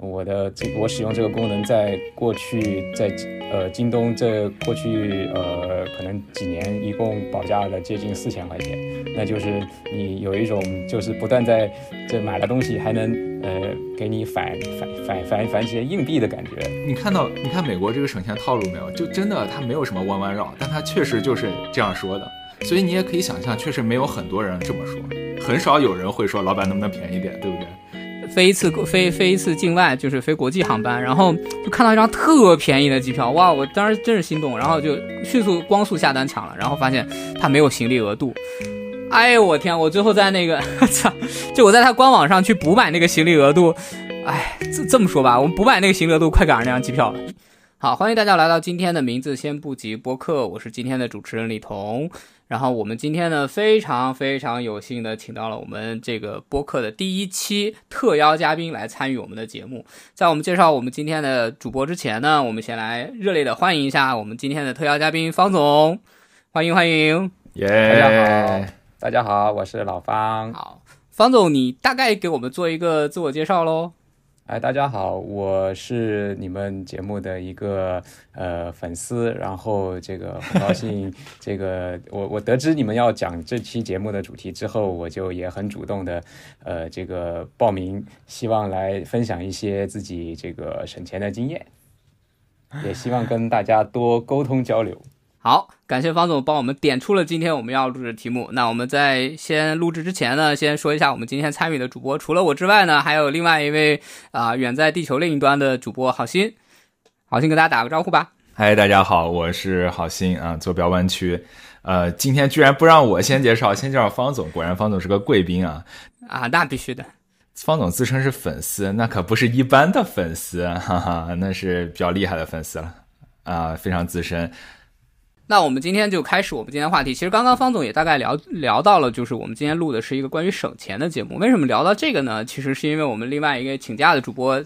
我的这我使用这个功能，在过去在呃京东这过去呃可能几年一共保价了接近四千块钱，那就是你有一种就是不断在这买了东西还能呃给你返返返返返些硬币的感觉。你看到你看美国这个省钱套路没有？就真的它没有什么弯弯绕，但它确实就是这样说的。所以你也可以想象，确实没有很多人这么说，很少有人会说老板能不能便宜点，对不对？飞一次飞飞一次境外就是飞国际航班，然后就看到一张特便宜的机票，哇！我当时真是心动，然后就迅速光速下单抢了，然后发现他没有行李额度，哎呦我天！我最后在那个操，就我在他官网上去补买那个行李额度，哎，这这么说吧，我们补买那个行李额度快赶上那张机票了。好，欢迎大家来到今天的名字先不急播客，我是今天的主持人李彤。然后我们今天呢，非常非常有幸的请到了我们这个播客的第一期特邀嘉宾来参与我们的节目。在我们介绍我们今天的主播之前呢，我们先来热烈的欢迎一下我们今天的特邀嘉宾方总，欢迎欢迎，耶！大家好，大家好，我是老方。好，方总，你大概给我们做一个自我介绍喽。哎，大家好，我是你们节目的一个呃粉丝，然后这个很高兴，这个我我得知你们要讲这期节目的主题之后，我就也很主动的呃这个报名，希望来分享一些自己这个省钱的经验，也希望跟大家多沟通交流。好，感谢方总帮我们点出了今天我们要录制的题目。那我们在先录制之前呢，先说一下我们今天参与的主播，除了我之外呢，还有另外一位啊，远在地球另一端的主播好心。好心跟大家打个招呼吧。嗨，大家好，我是好心啊，坐标湾区。呃，今天居然不让我先介绍，先介绍方总。果然方总是个贵宾啊。啊，那必须的。方总自称是粉丝，那可不是一般的粉丝，哈哈，那是比较厉害的粉丝了啊，非常资深。那我们今天就开始我们今天话题。其实刚刚方总也大概聊聊到了，就是我们今天录的是一个关于省钱的节目。为什么聊到这个呢？其实是因为我们另外一个请假的主播。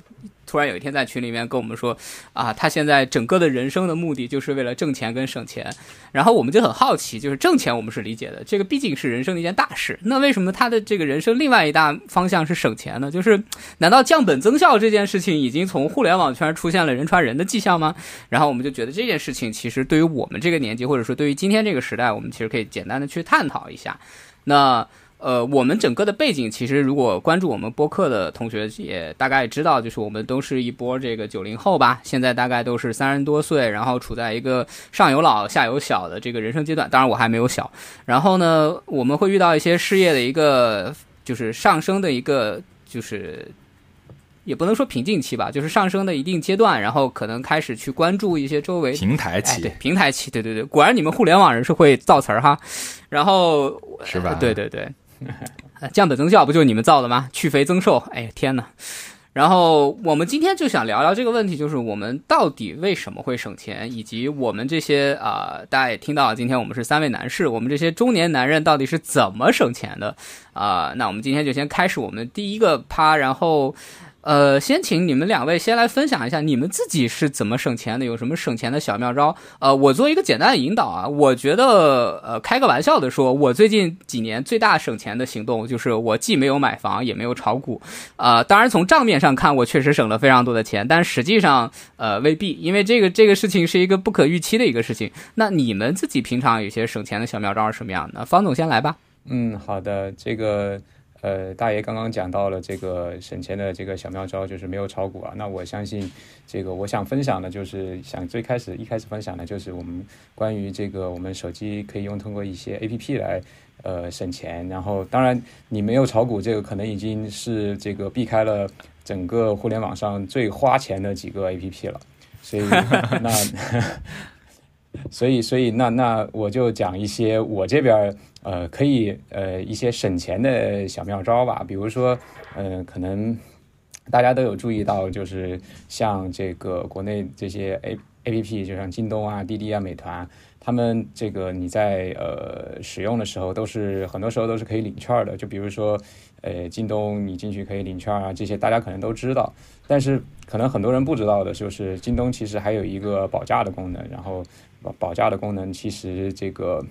突然有一天在群里面跟我们说，啊，他现在整个的人生的目的就是为了挣钱跟省钱。然后我们就很好奇，就是挣钱我们是理解的，这个毕竟是人生的一件大事。那为什么他的这个人生另外一大方向是省钱呢？就是难道降本增效这件事情已经从互联网圈出现了人传人的迹象吗？然后我们就觉得这件事情其实对于我们这个年纪，或者说对于今天这个时代，我们其实可以简单的去探讨一下。那。呃，我们整个的背景其实，如果关注我们播客的同学也大概知道，就是我们都是一波这个九零后吧，现在大概都是三十多岁，然后处在一个上有老下有小的这个人生阶段。当然我还没有小。然后呢，我们会遇到一些事业的一个就是上升的一个就是也不能说瓶颈期吧，就是上升的一定阶段，然后可能开始去关注一些周围平台期，对平台期，对对对，果然你们互联网人是会造词儿哈。然后是吧？对对对。降本增效不就是你们造的吗？去肥增瘦，哎呀天哪！然后我们今天就想聊聊这个问题，就是我们到底为什么会省钱，以及我们这些啊，大家也听到，今天我们是三位男士，我们这些中年男人到底是怎么省钱的啊？那我们今天就先开始我们第一个趴，然后。呃，先请你们两位先来分享一下你们自己是怎么省钱的，有什么省钱的小妙招？呃，我做一个简单的引导啊，我觉得，呃，开个玩笑的说，我最近几年最大省钱的行动就是我既没有买房，也没有炒股，啊，当然从账面上看，我确实省了非常多的钱，但实际上，呃，未必，因为这个这个事情是一个不可预期的一个事情。那你们自己平常有些省钱的小妙招是什么样的？方总先来吧。嗯，好的，这个。呃，大爷刚刚讲到了这个省钱的这个小妙招，就是没有炒股啊。那我相信，这个我想分享的，就是想最开始一开始分享的，就是我们关于这个我们手机可以用通过一些 A P P 来呃省钱。然后，当然你没有炒股，这个可能已经是这个避开了整个互联网上最花钱的几个 A P P 了。所以 那。所以，所以那那我就讲一些我这边呃可以呃一些省钱的小妙招吧。比如说，呃，可能大家都有注意到，就是像这个国内这些 A A P P，就像京东啊、滴滴啊、美团，他们这个你在呃使用的时候，都是很多时候都是可以领券的。就比如说，呃，京东你进去可以领券啊，这些大家可能都知道。但是可能很多人不知道的就是，京东其实还有一个保价的功能，然后。保价的功能其实这个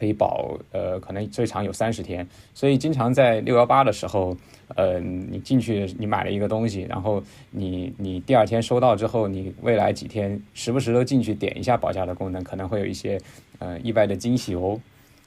可以保呃可能最长有三十天，所以经常在六幺八的时候，呃你进去你买了一个东西，然后你你第二天收到之后，你未来几天时不时都进去点一下保价的功能，可能会有一些呃意外的惊喜哦。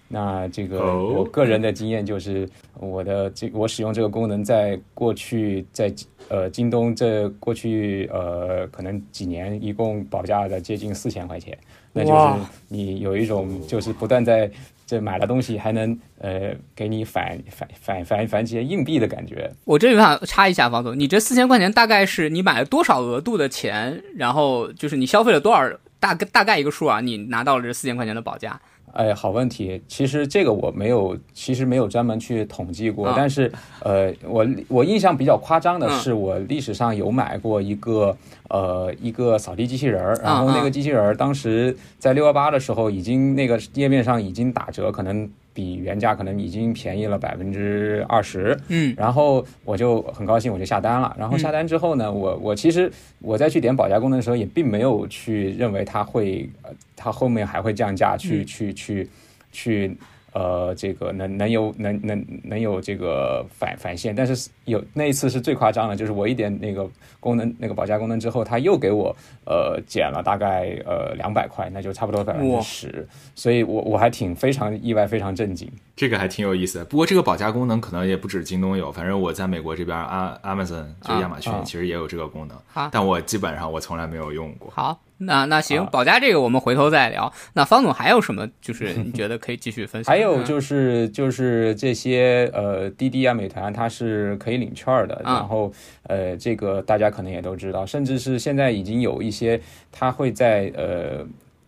那这个我个人的经验就是，我的这我使用这个功能，在过去在呃京东这过去呃可能几年，一共保价的接近四千块钱，那就是你有一种就是不断在这买了东西还能呃给你返返返返返几些硬币的感觉。我这里想插一下，方总，你这四千块钱大概是你买了多少额度的钱，然后就是你消费了多少大概大概一个数啊？你拿到了这四千块钱的保价，哎，好问题。其实这个我没有，其实没有专门去统计过。啊但是，呃，我我印象比较夸张的嗯是，我历史上有买过一个呃一个扫地机器人儿，然后那个机器人儿当时在六幺八的时候，已经那个页面上已经打折，可能比原价可能已经便宜了百分之二十。嗯然后我就很高兴，我就下单了。然后下单之后呢，我我其实我在去点保价功能的时候，也并没有去认为它会，呃，它后面还会降价，去、嗯去去去，呃，这个能能有能能能有这个返返现。但是有那一次是最夸张的，就是我一点那个功能那个保价功能之后，他又给我呃减了大概呃两百块，那就差不多百分之十。所以我我还挺非常意外，非常震惊。这个还挺有意思的。不过这个保价功能可能也不止京东有，反正我在美国这边啊，Amazon 就亚马逊啊其实也有这个功能，好但我基本上我从来没有用过。好，那那行，啊保价这个我们回头再聊。那方总还有什么就是 你觉得可以继续分享？还有嗯就是就是这些呃滴滴啊、美团，它是可以领券儿的。啊然后呃，这个大家可能也都知道，甚至是现在已经有一些，它会在呃。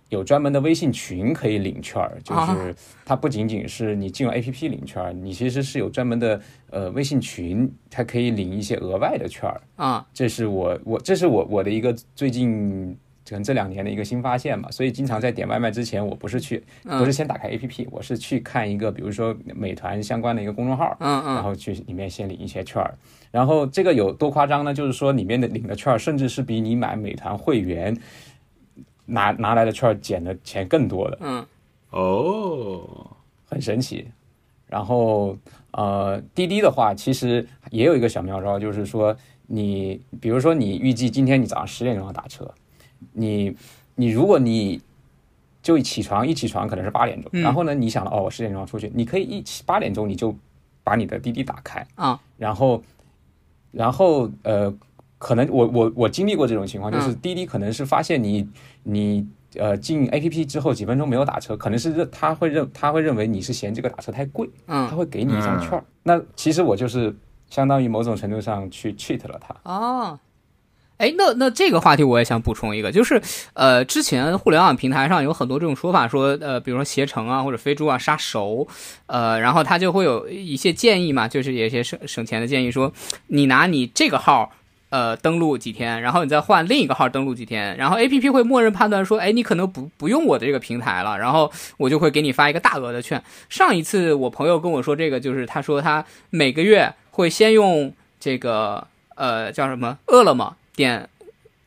有专门的微信群可以领券儿，就啊是它不仅仅是你进入 APP 领券儿，你其实是有专门的呃微信群，它可以领一些额外的券儿。啊这是我我这是我我的一个最近可能这两年的一个新发现吧，所以经常在点外卖之前，我不是去嗯不是先打开 APP，我是去看一个比如说美团相关的一个公众号，嗯嗯然后去里面先领一些券儿。然后这个有多夸张呢？就是说里面的领的券儿，甚至是比你买美团会员拿拿来的券儿减的钱更多的。嗯。哦，很神奇。然后呃，滴滴的话，其实也有一个小妙招，就是说你比如说你预计今天你早上十点钟要打车，你你如果你就起床一起床可能是八点钟，嗯。然后呢你想了哦我十点钟要出去，你可以一起八点钟你就把你的滴滴打开，啊。然后然后呃，可能我我我经历过这种情况，就是嗯滴滴可能是发现你你呃进 A P P 之后几分钟没有打车，可能是认他会认他会认为你是嫌这个打车太贵，他嗯会给你一张券儿。那其实我就是相当于某种程度上去 cheat 了他。哦。哎，那那这个话题我也想补充一个，就是，呃，之前互联网平台上有很多这种说法说，呃，比如说携程啊或者飞猪啊杀熟，呃，然后他就会有一些建议嘛，就是有一些省省钱的建议，说你拿你这个号，呃，登录几天，然后你再换另一个号登录几天，然后 A P P 会默认判断说，哎，你可能不不用我的这个平台了，然后我就会给你发一个大额的券。上一次我朋友跟我说这个，就是他说他每个月会先用这个呃叫什么饿了么点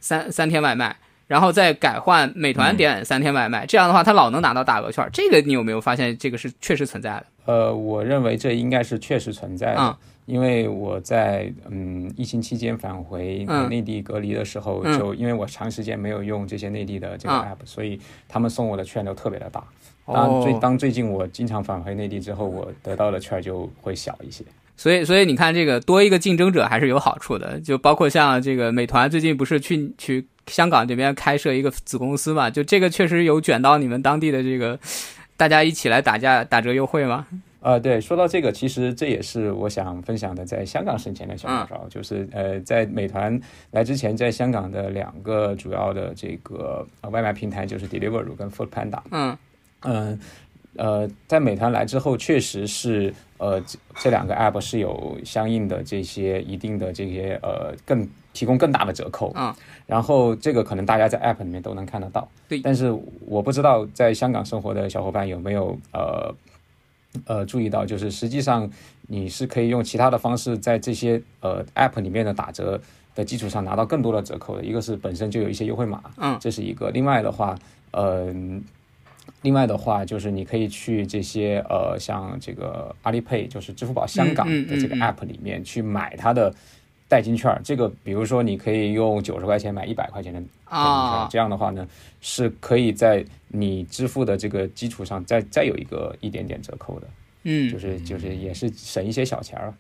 三三天外卖，然后再改换美团点三天外卖，这样的话他老能拿到大额券。这个你有没有发现这个是确实存在的？呃，我认为这应该是确实存在的，啊因为我在嗯疫情期间返回嗯内地隔离的时候，嗯就因为我长时间没有用这些内地的这个啊 app，、所以他们送我的券都特别的大。当最哦，当最近我经常返回内地之后，我得到的券就会小一些。所以所以你看这个多一个竞争者还是有好处的，就包括像这个美团最近不是去去香港这边开设一个子公司嘛，就这个确实有卷到你们当地的这个大家一起来打价打折优惠嘛。呃，对，说到这个，其实这也是我想分享的，在香港省钱的小妙招，就是呃，在美团来之前，在香港的两个主要的这个、呃、外卖平台就是 Deliveroo 跟 Food Panda，嗯。嗯呃，在美团来之后，确实是呃这这两个 app 是有相应的这些一定的这些呃更提供更大的折扣，嗯，然后这个可能大家在 app 里面都能看得到，对。但是我不知道在香港生活的小伙伴有没有呃呃注意到，就是实际上你是可以用其他的方式在这些呃 app 里面的打折的基础上拿到更多的折扣的，一个是本身就有一些优惠码，嗯这是一个，另外的话，呃。另外的话，就是你可以去这些呃，像这个阿里 Pay，就是支付宝香港的这个 App 里面去买它的代金券。这个比如说，你可以用九十块钱买一百块钱的代金券，这样的话呢，是可以在你支付的这个基础上再再有一个一点点折扣的。嗯，就是就是也是省一些小钱儿。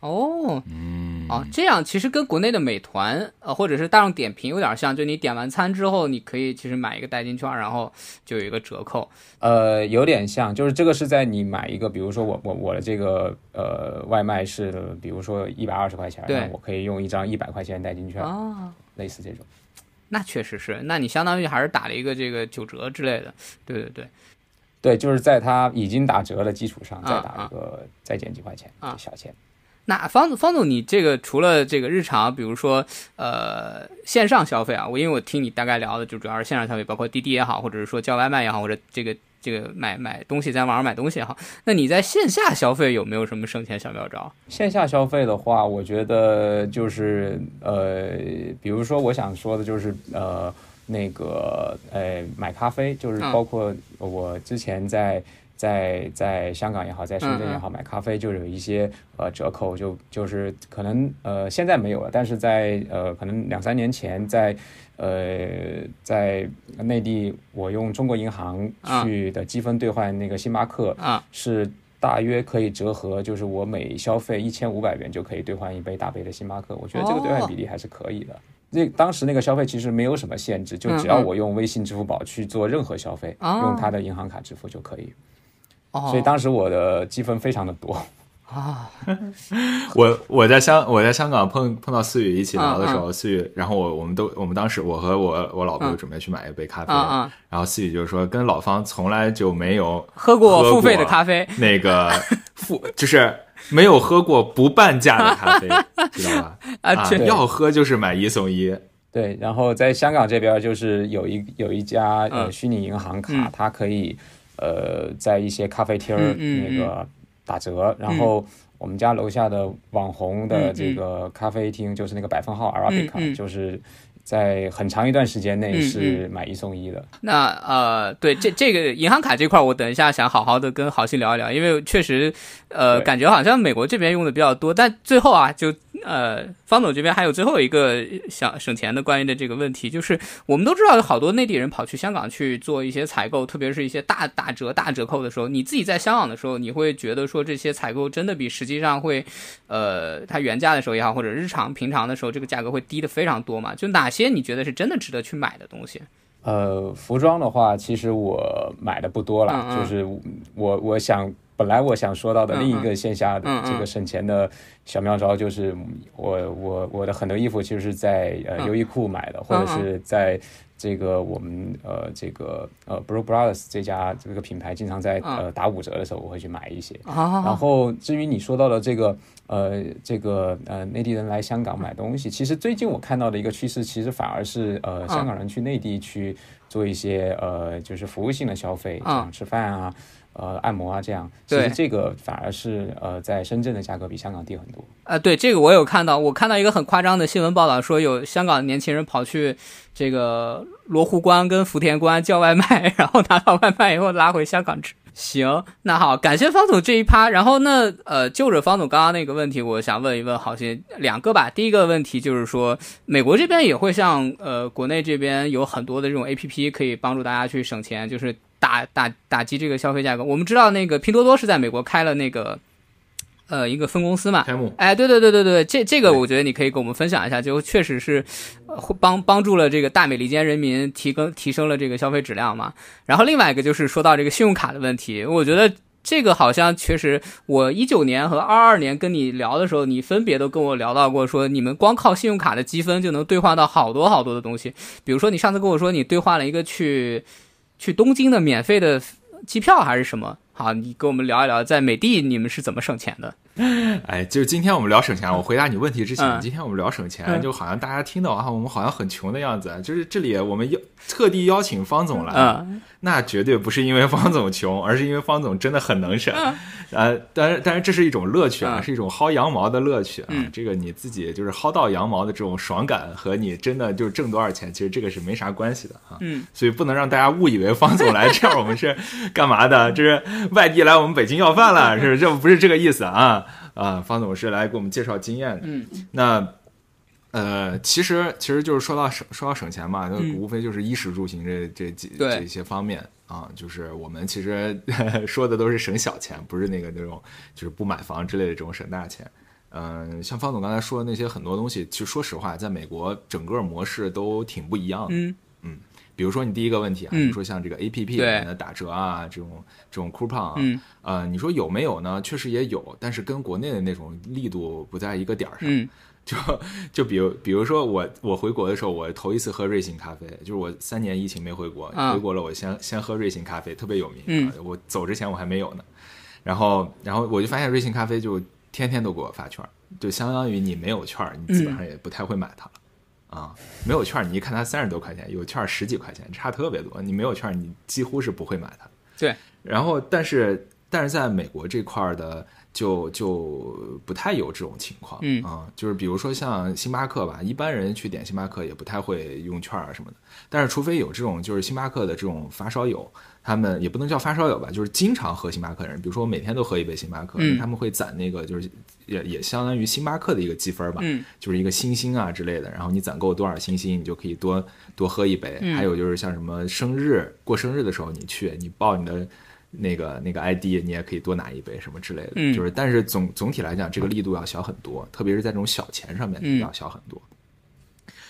哦，嗯，哦，这样其实跟国内的美团呃或者是大众点评有点像，就你点完餐之后，你可以其实买一个代金券，然后就有一个折扣。呃，有点像，就是这个是在你买一个，比如说我我我的这个呃外卖是比如说一百二十块钱，对，我可以用一张一百块钱代金券，啊，类似这种。那确实是，那你相当于还是打了一个这个九折之类的。对对对，对，就是在它已经打折的基础上再打一个再减几块钱小钱。那方方总，你这个除了这个日常，比如说呃线上消费啊，我因为我听你大概聊的就主要是线上消费，包括滴滴也好，或者是说叫外卖也好，或者这个这个买买东西在网上买东西也好，那你在线下消费有没有什么省钱小妙招？线下消费的话，我觉得就是呃，比如说我想说的就是呃那个呃买咖啡，就是包括我之前在。在在香港也好，在深圳也好，买咖啡就有一些呃折扣，就就是可能呃现在没有了，但是在呃可能两三年前，在呃在内地，我用中国银行去的积分兑换那个星巴克，是大约可以折合，就是我每消费一千五百元就可以兑换一杯大杯的星巴克，我觉得这个兑换比例还是可以的。那当时那个消费其实没有什么限制，就只要我用微信、支付宝去做任何消费，用他的银行卡支付就可以。所以当时我的积分非常的多啊！我我在香我在香港碰碰到思雨一起聊的时候，思雨，然后我我们都我们当时我和我我老婆准备去买一杯咖啡，然后思雨就说跟老方从来就没有喝过付费的咖啡，那个付 就是没有喝过不半价的咖啡，知道吧？啊，要喝就是买一送一。对，然后在香港这边就是有一有一家呃虚拟银行卡，它可以。呃，在一些咖啡厅儿那个打折，然后我们家楼下的网红的这个咖啡厅，就是那个百分号 Arabica，就是在很长一段时间内是买一送一的。那呃，对这这个银行卡这块，我等一下想好好的跟郝鑫聊一聊，因为确实呃，感觉好像美国这边用的比较多，但最后啊就。呃，方总这边还有最后一个想省钱的关于的这个问题，就是我们都知道有好多内地人跑去香港去做一些采购，特别是一些大打折、大折扣的时候，你自己在香港的时候，你会觉得说这些采购真的比实际上会，呃，它原价的时候也好，或者日常平常的时候，这个价格会低的非常多嘛？就哪些你觉得是真的值得去买的东西？呃，服装的话，其实我买的不多了，就是我我想。本来我想说到的另一个线下的这个省钱的小妙招，就是我我我的很多衣服其实是在呃优衣库买的，或者是在这个我们呃这个呃 Bro Brothers 这家这个品牌经常在呃打五折的时候，我会去买一些。然后至于你说到的这个呃这个呃内地人来香港买东西，其实最近我看到的一个趋势，其实反而是呃香港人去内地去做一些呃就是服务性的消费，像吃饭啊。呃，按摩啊，这样，其实这个反而是呃，在深圳的价格比香港低很多。呃，对，这个我有看到，我看到一个很夸张的新闻报道，说有香港的年轻人跑去这个罗湖关跟福田关叫外卖，然后拿到外卖以后拉回香港吃。行，那好，感谢方总这一趴。然后那呃，就着方总刚刚那个问题，我想问一问，好些两个吧。第一个问题就是说，美国这边也会像呃国内这边有很多的这种 A P P 可以帮助大家去省钱，就是。打打打击这个消费价格，我们知道那个拼多多是在美国开了那个，呃，一个分公司嘛。开幕。哎，对对对对对，这这个我觉得你可以跟我们分享一下，就确实是帮帮助了这个大美利坚人民提高提升了这个消费质量嘛。然后另外一个就是说到这个信用卡的问题，我觉得这个好像确实，我一九年和二二年跟你聊的时候，你分别都跟我聊到过，说你们光靠信用卡的积分就能兑换到好多好多的东西，比如说你上次跟我说你兑换了一个去。去东京的免费的机票还是什么？好，你跟我们聊一聊，在美的你们是怎么省钱的？哎，就是今天我们聊省钱，我回答你问题之前，嗯今天我们聊省钱，嗯就好像大家听到啊，我们好像很穷的样子。就是这里我们邀特地邀请方总来，嗯那绝对不是因为方总穷，而是因为方总真的很能省。呃，当然，当然这是一种乐趣啊，嗯是一种薅羊毛的乐趣啊。嗯这个你自己就是薅到羊毛的这种爽感，和你真的就是挣多少钱，其实这个是没啥关系的啊。嗯所以不能让大家误以为方总来这样我们是干嘛的？这是外地来我们北京要饭了，是这不是这个意思啊啊！方总是来给我们介绍经验的。嗯那呃，其实其实就是说到省说到省钱嘛，那嗯无非就是衣食住行这这几对这些方面啊，就是我们其实 说的都是省小钱，不是那个那种就是不买房之类的这种省大钱。嗯、像方总刚才说的那些很多东西，其实说实话，在美国整个模式都挺不一样的。嗯比如说你第一个问题啊，嗯比如说像这个 A P P 里面的打折啊，这种这种 coupon 啊，嗯呃，你说有没有呢？确实也有，但是跟国内的那种力度不在一个点儿上。嗯 就就比如比如说我我回国的时候，我头一次喝瑞幸咖啡，就是我三年疫情没回国，啊回国了我先先喝瑞幸咖啡，特别有名。我走之前我还没有呢，然后然后我就发现瑞幸咖啡就天天都给我发券，就相当于你没有券，你基本上也不太会买它了。啊，没有券儿，你一看它三十多块钱，有券儿十几块钱，差特别多。你没有券儿，你几乎是不会买它。对，然后但是但是在美国这块儿的就就不太有这种情况，嗯。啊，就是比如说像星巴克吧，一般人去点星巴克也不太会用券啊什么的，但是除非有这种就是星巴克的这种发烧友，他们也不能叫发烧友吧，就是经常喝星巴克的人，比如说我每天都喝一杯星巴克，嗯他们会攒那个就是也也相当于星巴克的一个积分吧，嗯就是一个星星啊之类的，然后你攒够多少星星，你就可以多多喝一杯。嗯。还有就是像什么生日过生日的时候，你去你报你的那个那个 ID，你也可以多拿一杯什么之类的。嗯。就是但是总总体来讲，这个力度要小很多，特别是在这种小钱上面嗯。要小很多。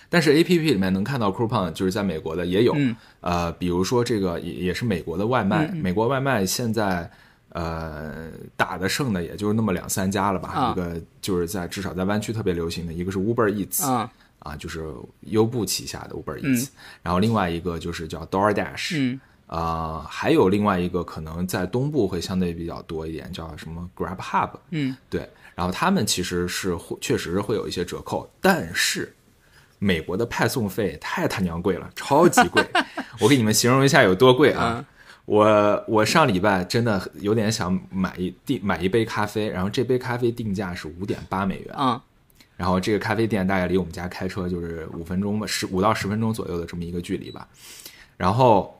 但是 A P P 里面能看到 coupon，就是在美国的也有，嗯。呃，比如说这个也也是美国的外卖，美国外卖现在呃打的剩的也就是那么两三家了吧，啊。一个就是在至少在湾区特别流行的，一个是 Uber Eats，、啊。啊，就是优步旗下的 Uber 嗯。Eats，、然后另外一个就是叫 DoorDash，嗯啊、还有另外一个可能在东部会相对比较多一点，叫什么 Grab Hub，嗯。对，然后他们其实是会确实是会有一些折扣，但是美国的派送费太他娘贵了，超级贵，我给你们形容一下有多贵啊。嗯。我我上礼拜真的有点想买一定买一杯咖啡，然后这杯咖啡定价是五点八美元，嗯。然后这个咖啡店大概离我们家开车就是五分钟吧，十五到十分钟左右的这么一个距离吧。然后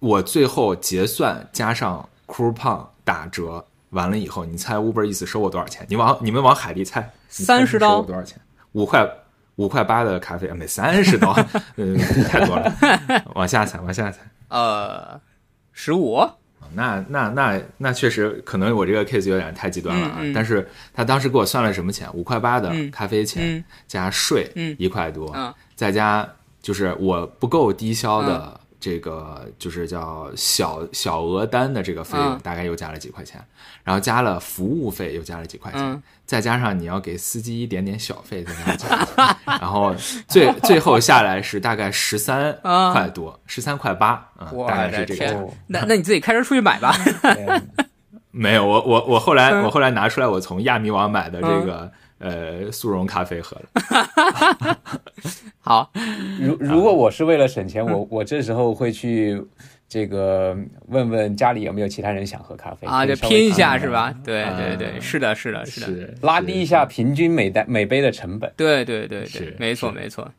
我最后结算加上 coupon 打折完了以后，你猜 Uber Eats 收我多少钱？你往你们往海里猜，你猜30刀收我多少钱？五块五块八的咖啡，啊没三十刀，呃，太多了。往下猜，往下猜。呃十五那那那那确实可能我这个 case 有点太极端了啊！嗯嗯但是他当时给我算了什么钱？五块八的嗯咖啡钱、嗯加税嗯一块多，嗯再加就是我不够低消的这个就是叫小小额单的这个费用，嗯。大概又加了几块钱，然后加了服务费又加了几块钱，嗯。再加上你要给司机一点点小费，再加上几块钱，然后最最后下来是大概十三啊块多，十三块八，嗯，大概是这个那那你自己开车出去买吧。没有，我我我后来、嗯。我后来拿出来，我从亚米网买的这个、呃速溶咖啡喝了。好，如如果我是为了省钱，我我这时候会去这个问问家里有没有其他人想喝咖啡啊，就拼一下是吧？对对对，啊是的，是的，是的，拉低一下平均每单每杯的成本。对对对对，没错没错，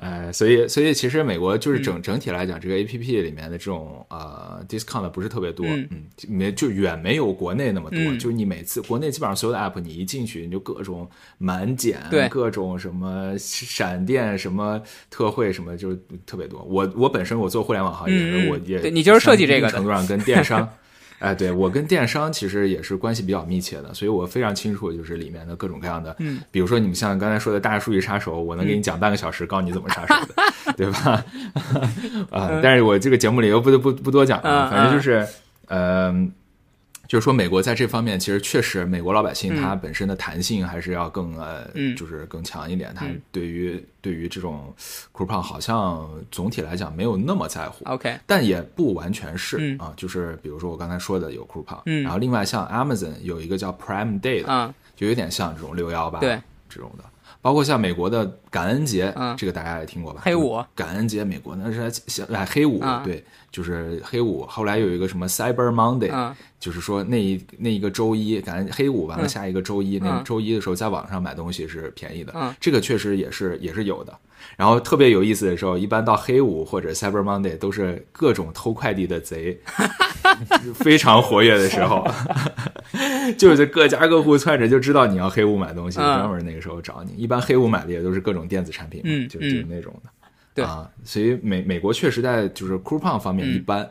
呃，所以所以其实美国就是嗯整、整体来讲，这个 A P P 里面的这种呃 discount 不是特别多，嗯嗯，没就远没有国内那么多。嗯就是你每次国内基本上所有的 app，你一进去你就各种满减，对各种什么闪电、什么特惠什么，就是特别多。我我本身我做互联网行业，我也对你就是设计这个的程度上跟电商。哎，对我跟电商其实也是关系比较密切的，所以我非常清楚就是里面的各种各样的，嗯，比如说你们像刚才说的大数据杀手，我能给你讲半个小时，告诉你怎么杀手的，对吧？啊、但是我这个节目里又不不不多讲反正就是，嗯、就是说，美国在这方面其实确实，美国老百姓他本身的弹性还是要更呃，嗯。就是更强一点。他嗯。对于对于这种 coupon 好像总体来讲没有那么在乎。OK，但也不完全是、嗯。啊，就是比如说我刚才说的有 coupon，、嗯。然后另外像 Amazon 有一个叫 Prime Day 的，嗯。就有点像这种六幺八对。这种的，包括像美国的感恩节，嗯这个大家也听过吧？黑五感恩节，美国那是像哎黑五，嗯对，就是黑五。后来有一个什么 Cyber Monday，、嗯就是说那一那一个周一，感恩黑五完了嗯下一个周一，那嗯个周一的时候在网上买东西是便宜的，嗯这个确实也是也是有的。然后特别有意思的时候，一般到黑五或者 Cyber Monday 都是各种偷快递的贼 非常活跃的时候，就是各家各户窜着就知道你要黑五买东西，嗯。专门那个时候找你。一般黑五买的也都是各种电子产品，嗯就就是那种的。对。啊，所以美美国确实在就是 coupon 方面嗯。一般、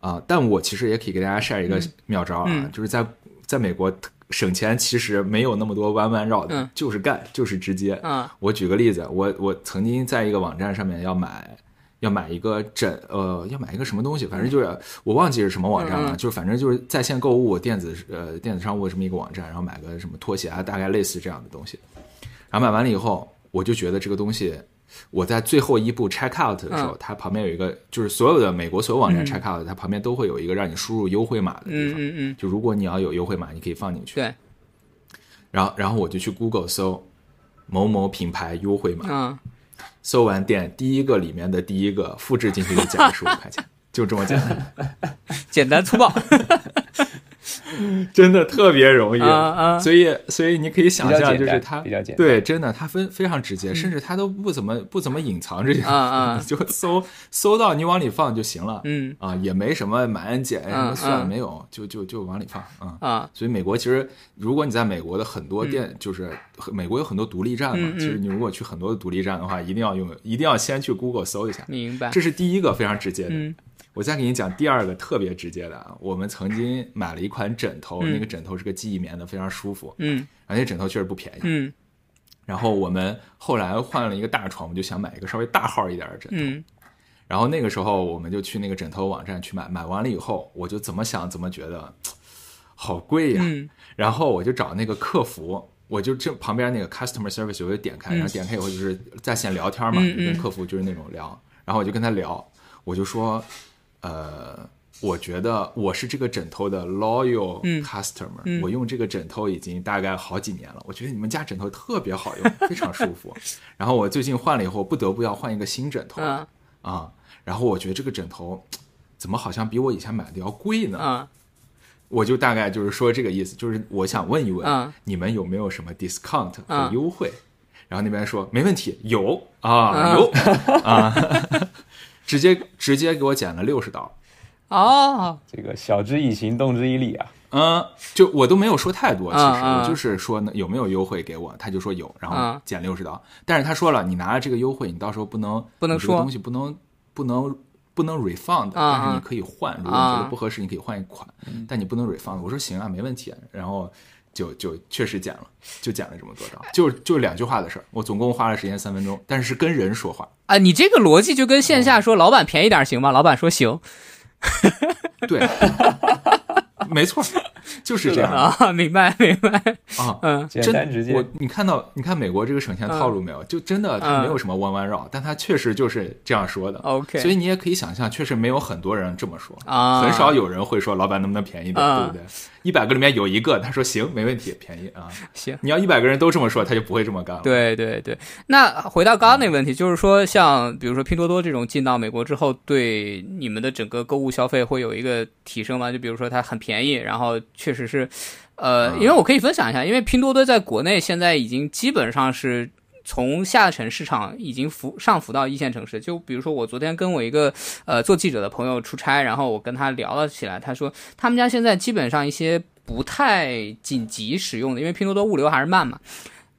啊，但我其实也可以给大家 share 一个妙招啊，嗯。就是在在美国省钱其实没有那么多弯弯绕的，嗯就是干，就是直接。嗯我举个例子，我我曾经在一个网站上面要买要买一个枕呃要买一个什么东西，反正就是我忘记是什么网站了，就是反正就是在线购物电子呃电子商务这么一个网站，然后买个什么拖鞋啊，大概类似这样的东西。然后买完了以后，我就觉得这个东西。我在最后一步 check out 的时候，嗯。它旁边有一个，就是所有的美国所有网站嗯。check out，、它旁边都会有一个让你输入优惠码的地方。嗯嗯嗯，就如果你要有优惠码，你可以放进去。对，然后然后我就去 Google 搜某某品牌优惠码，嗯。搜完店第一个里面的第一个复制进去就减了十五块钱，就这么简单，简单粗暴 真的特别容易。啊啊，所以所以你可以想象，就是它比较简单对，真的它非非常直接，甚至它都不怎么不怎么隐藏这些，就搜搜到你往里放就行了。嗯啊，也没什么满安检什么嗯算嗯没有，就就就往里放啊。啊所以美国其实，如果你在美国的很多店，就是美国有很多独立站嘛，嗯嗯其实你如果去很多的独立站的话，一定要用，一定要先去 Google 搜一下，明白这是第一个非常直接的。嗯我再给你讲第二个特别直接的啊，我们曾经买了一款枕头，嗯那个枕头是个记忆棉的，非常舒服，嗯然后那枕头确实不便宜。嗯然后我们后来换了一个大床，我们就想买一个稍微大号一点的枕头。嗯然后那个时候我们就去那个枕头网站去买，买完了以后，我就怎么想怎么觉得好贵呀。嗯然后我就找那个客服，我就这旁边那个 customer service 我就点开，嗯然后点开以后就是在线聊天嘛，嗯就跟嗯客服就是那种聊，然后我就跟他聊，我就说，呃，我觉得我是这个枕头的 loyal 嗯 customer，、嗯我用这个枕头已经大概好几年了，我觉得你们家枕头特别好用，非常舒服。然后我最近换了以后，不得不要换一个新枕头。啊、啊然后我觉得这个枕头怎么好像比我以前买的要贵呢？啊我就大概就是说这个意思，就是我想问一问，嗯。你们有没有什么 discount 和嗯优惠？然后那边说没问题，有啊、嗯。有。啊，直接直接给我减了六十刀。哦这个晓之以情，动之以理啊。嗯，就我都没有说太多，其实、我就是说呢有没有优惠给我，他就说有，然后嗯减六十刀。但是他说了，你拿了这个优惠，你到时候不能不能说东西不能不能不能 refund，、嗯但是你嗯可以换，如果你觉得嗯不合适，你可以换一款，但你不能 refund。我说行啊，没问题。然后就就确实剪了，就剪了这么多刀，就就两句话的事儿，我总共花了时间三分钟，但是是跟人说话，啊，你这个逻辑就跟线下说老板便宜点行吗？老板说行。对，没错，就是这样啊，明白明白，啊。嗯简真单直接我你看到你看美国这个省钱套路没有？就真的它没有什么弯弯绕，但它确实就是这样说的。OK 所以你也可以想象，确实没有很多人这么说啊很少有人会说老板能不能便宜点，啊对不对？一百个里面有一个他说行，没问题，便宜啊。行。你要一百个人都这么说，他就不会这么干了。对对对，那回到刚刚那个问题，就是说，像比如说拼多多这种进到美国之后，对你们的整个购物消费会有一个提升吗？就比如说它很便宜，然后确实是，呃，因为我可以分享一下，因为拼多多在国内现在已经基本上是。从下沉市场已经浮上浮到一线城市，就比如说我昨天跟我一个呃做记者的朋友出差，然后我跟他聊了起来，他说他们家现在基本上一些不太紧急使用的，因为拼多多物流还是慢嘛，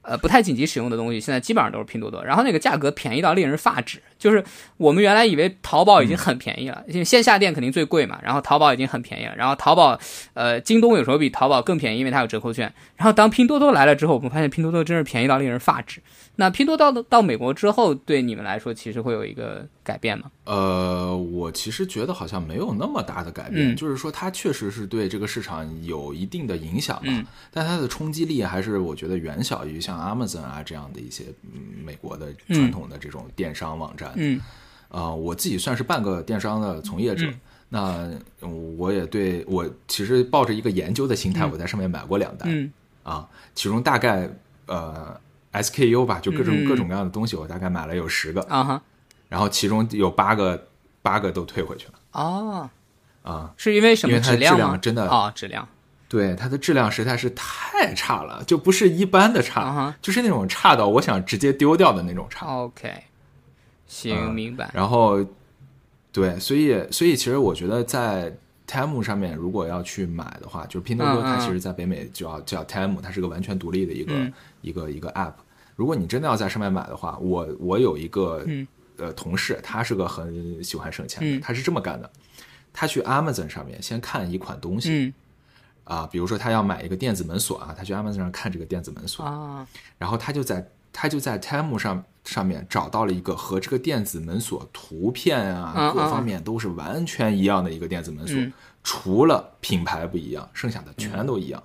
呃，不太紧急使用的东西，现在基本上都是拼多多，然后那个价格便宜到令人发指。就是我们原来以为淘宝已经很便宜了，因为线下店肯定最贵嘛，然后淘宝已经很便宜了，然后淘宝，呃，京东有时候比淘宝更便宜，因为它有折扣券。然后当拼多多来了之后，我们发现拼多多真是便宜到令人发指。那拼多多到到美国之后，对你们来说其实会有一个改变吗？呃，我其实觉得好像没有那么大的改变，嗯就是说它确实是对这个市场有一定的影响嘛，嗯但它的冲击力还是我觉得远小于像 Amazon 啊这样的一些嗯美国的传统的这种电商网站。嗯。呃，我自己算是半个电商的从业者，嗯。那嗯我也对我其实抱着一个研究的心态，我在上面买过两单、嗯。啊，其中大概呃 SKU 吧，就各种、各种各样的东西，我大概买了有十个，啊哈。然后其中有八个八个都退回去了哦，啊。是因为什么因为它的？质量真的哦，质量。对它的质量实在是太差了，就不是一般的差，就是那种差到我想直接丢掉的那种差。OK，行，嗯明白。然后，对，所以所以其实我觉得在 Temu 上面，如果要去买的话，就是拼多多它其实在北美就要叫 Temu，它是个完全独立的一个、嗯。一个一个 App。如果你真的要在上面买的话，我我有一个、嗯。呃同事，他是个很喜欢省钱的，嗯。他是这么干的，他去 Amazon 上面先看一款东西。嗯。啊，比如说他要买一个电子门锁啊，他去 Amazon 上看这个电子门锁，啊然后他就在他就在 Temu 上上面找到了一个和这个电子门锁图片啊嗯各方面都是完全一样的一个电子门锁，嗯。除了品牌不一样，剩下的全都一样，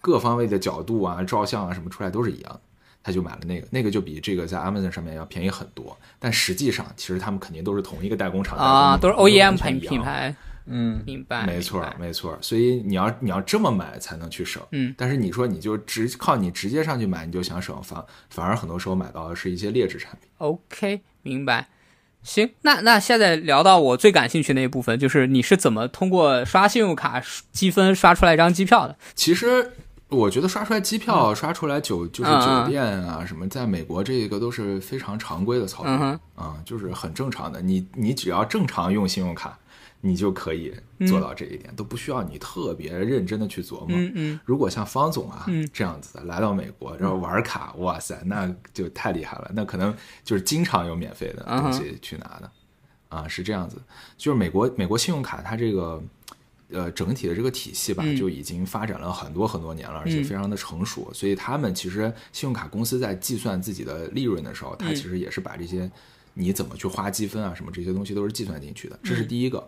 各方位的角度啊、照相啊什么出来都是一样。的。他就买了那个，那个就比这个在 Amazon 上面要便宜很多，但实际上其实他们肯定都是同一个代工厂代工啊，都是 OEM 品牌，嗯，明白？没错没错。所以你要你要这么买才能去省。嗯，但是你说你就直靠你直接上去买，你就想省，反反而很多时候买到的是一些劣质产品。OK，明白。行，那那现在聊到我最感兴趣那一部分，就是你是怎么通过刷信用卡积分刷出来一张机票的？其实我觉得刷出来机票、刷出来酒就是酒店啊什么，在美国这个都是非常常规的操作啊、就是很正常的。你你只要正常用信用卡，你就可以做到这一点，都不需要你特别认真的去琢磨。嗯嗯如果像方总啊、嗯这样子的来到美国，然后玩卡，哇塞，那就太厉害了。那可能就是经常有免费的嗯东西去拿的，啊，是这样子。就是美国美国信用卡它这个呃整体的这个体系吧，嗯就已经发展了很多很多年了，而且嗯非常的成熟。所以他们其实信用卡公司在计算自己的利润的时候，它嗯其实也是把这些你怎么去花积分啊什么这些东西都是计算进去的，这嗯是第一个。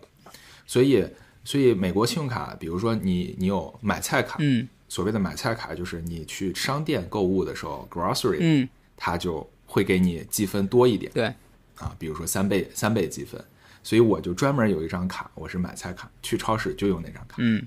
所以所以美国信用卡，比如说你你有买菜卡，嗯。所谓的买菜卡，就是你去商店购物的时候，grocery，、嗯，它就会给你积分多一点。对，啊，比如说三倍三倍积分。所以我就专门有一张卡，我是买菜卡，去超市就用那张卡。嗯。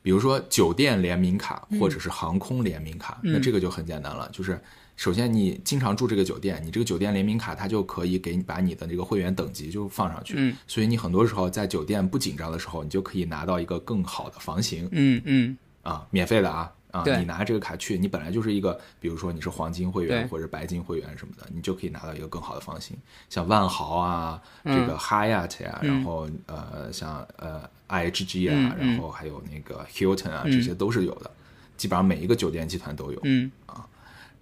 比如说酒店联名卡或者是航空联名卡，嗯。那这个就很简单了，就是首先你经常住这个酒店，你这个酒店联名卡它就可以给你把你的这个会员等级就放上去，嗯。所以你很多时候在酒店不紧张的时候，你就可以拿到一个更好的房型，嗯嗯。啊，免费的啊啊，你拿这个卡去，你本来就是一个，比如说你是黄金会员或者白金会员什么的，你就可以拿到一个更好的房型，像万豪啊，嗯这个 Hyatt 呀、嗯。然后呃像呃 IHG 啊，然后还有那个 Hilton 啊，嗯。这些都是有的，基本上每一个酒店集团都有。嗯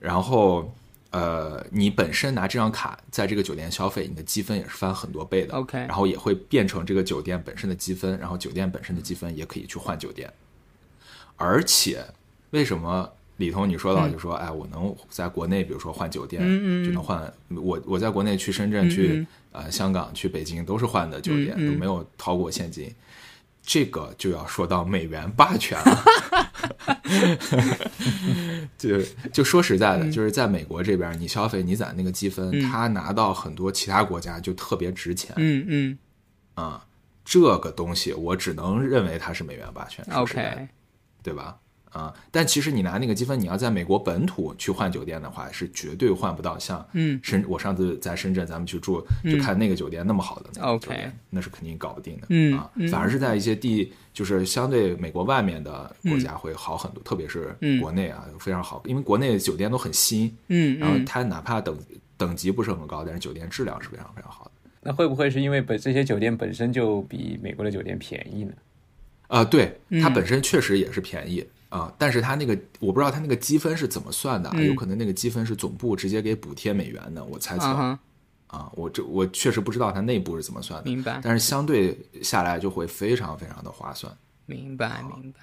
然后呃，你本身拿这张卡在这个酒店消费，你的积分也是翻很多倍的。OK 然后也会变成这个酒店本身的积分，然后酒店本身的积分也可以去换酒店。而且，为什么李彤你说到就说，哎，我能在国内，比如说换酒店，就能换我我在国内去深圳、嗯去嗯呃香港、去北京都是换的酒店，都没有掏过现金。这个就要说到美元霸权了。就就说实在的，就是在美国这边，你消费你攒那个积分，嗯。他拿到很多其他国家就特别值钱。嗯嗯。啊、这个东西我只能认为它是美元霸权，OK，对吧？啊、但其实你拿那个积分，你要在美国本土去换酒店的话，是绝对换不到像嗯深。我上次在深圳，咱们去住，嗯就看那个酒店那么好的那个 OK 酒店，那是肯定搞不定的。嗯反而是在一些地，就是相对美国外面的国家会好很多，特别是嗯国内啊，非常好，因为国内的酒店都很新，嗯嗯然后它哪怕等等级不是很高，但是酒店质量是非常非常好的。那会不会是因为本这些酒店本身就比美国的酒店便宜呢？啊、对，它嗯本身确实也是便宜啊、但是他那个我不知道他那个积分是怎么算的啊，嗯有可能那个积分是总部直接给补贴美元的，我猜测啊我这我确实不知道它内部是怎么算的，明白但是相对下来就会非常非常的划算。明白明白。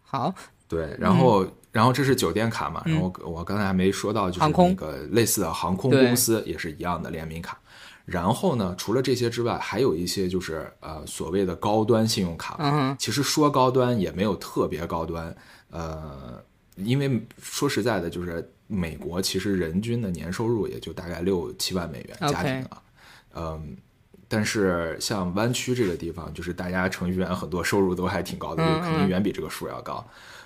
好，对，然后然后这是酒店卡嘛，然后我刚才还没说到，就是那个类似的航空公司也是一样的联名卡。然后呢，除了这些之外，还有一些就是呃所谓的高端信用卡。其实说高端也没有特别高端，呃，因为说实在的，就是美国其实人均的年收入也就大概六七万美元家庭啊，嗯。但是像湾区这个地方，就是大家程序员很多收入都还挺高的，肯定远比这个数要高。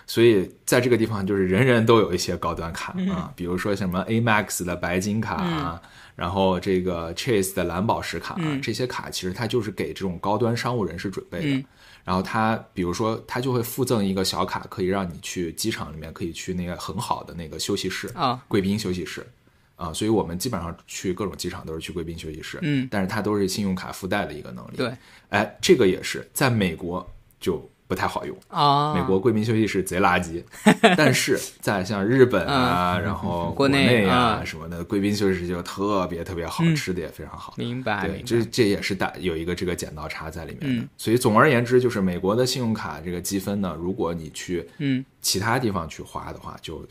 所以在这个地方，就是人人都有一些高端卡嗯啊，比如说什么 Amex 的白金卡啊，然后这个 Chase 的蓝宝石卡啊，嗯这些卡其实它就是给这种高端商务人士准备的。嗯然后它，比如说，它就会附赠一个小卡，可以让你去机场里面可以去那个很好的那个休息室啊，贵宾休息室啊，所以我们基本上去各种机场都是去贵宾休息室，嗯，但是它都是信用卡附带的一个能力。对，哎，这个也是在美国就不太好用，啊，美国贵宾休息室贼垃圾，但是在像日本啊，然后嗯国内内啊嗯。什么的，贵宾休息室就特别特别好，吃的也非常好。明白，对，这这也是大有一个这个剪刀差在里面的。嗯所以总而言之，就是美国的信用卡这个积分呢，如果你去嗯。其他地方去花的话，就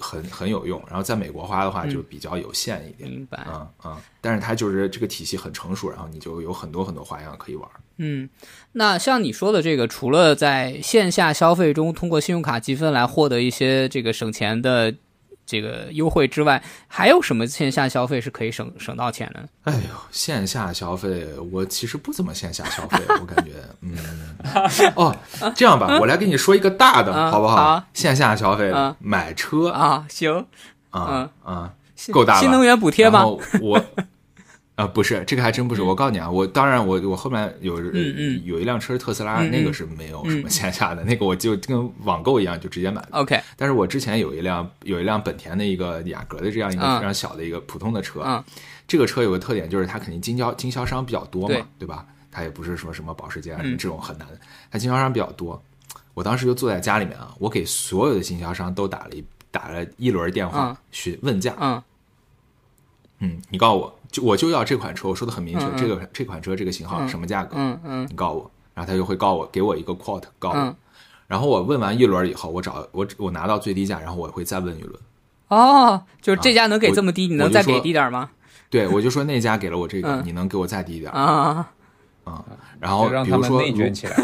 很很有用；然后在美国花的话，就比较有限一点。明白，嗯嗯，但是它就是这个体系很成熟，然后你就有很多很多花样可以玩。嗯，那像你说的这个，除了在线下消费中通过信用卡积分来获得一些这个省钱的这个优惠之外，还有什么线下消费是可以省省到钱的呢？哎呦，线下消费我其实不怎么线下消费，我感觉，嗯，哦，这样吧，我来给你说一个大的，啊好不好？好线下消费，啊买车啊，行，啊啊，够大了新能源补贴吗？我，啊，不是，这个还真不是。我告诉你啊，我当然我我后面有嗯有一辆车是特斯拉，那个是没有什么线下的，那个我就跟网购一样就直接买的。OK，但是我之前有一辆有一辆本田的一个雅阁的这样一个嗯。非常小的一个普通的车，嗯。这个车有个特点就是它肯定经销经销商比较多嘛，对对吧？它也不是说什么保时捷啊嗯。什么这种很难，它经销商比较多。我当时就坐在家里面啊，我给所有的经销商都打了一打了一轮电话嗯。询问价，嗯嗯，你告诉我，就我就要这款车，我说的很明确，这个这款车这个型号、嗯什么价格，嗯嗯。你告诉我，然后他就会告我给我一个 quote 告我，嗯，然后我问完一轮以后，我找我我拿到最低价，然后我会再问一轮，哦，就是这家能给这么低，你能再给低点吗？对我就说那家给了我这个，嗯。你能给我再低一点啊啊、然后比如说他们内卷起来。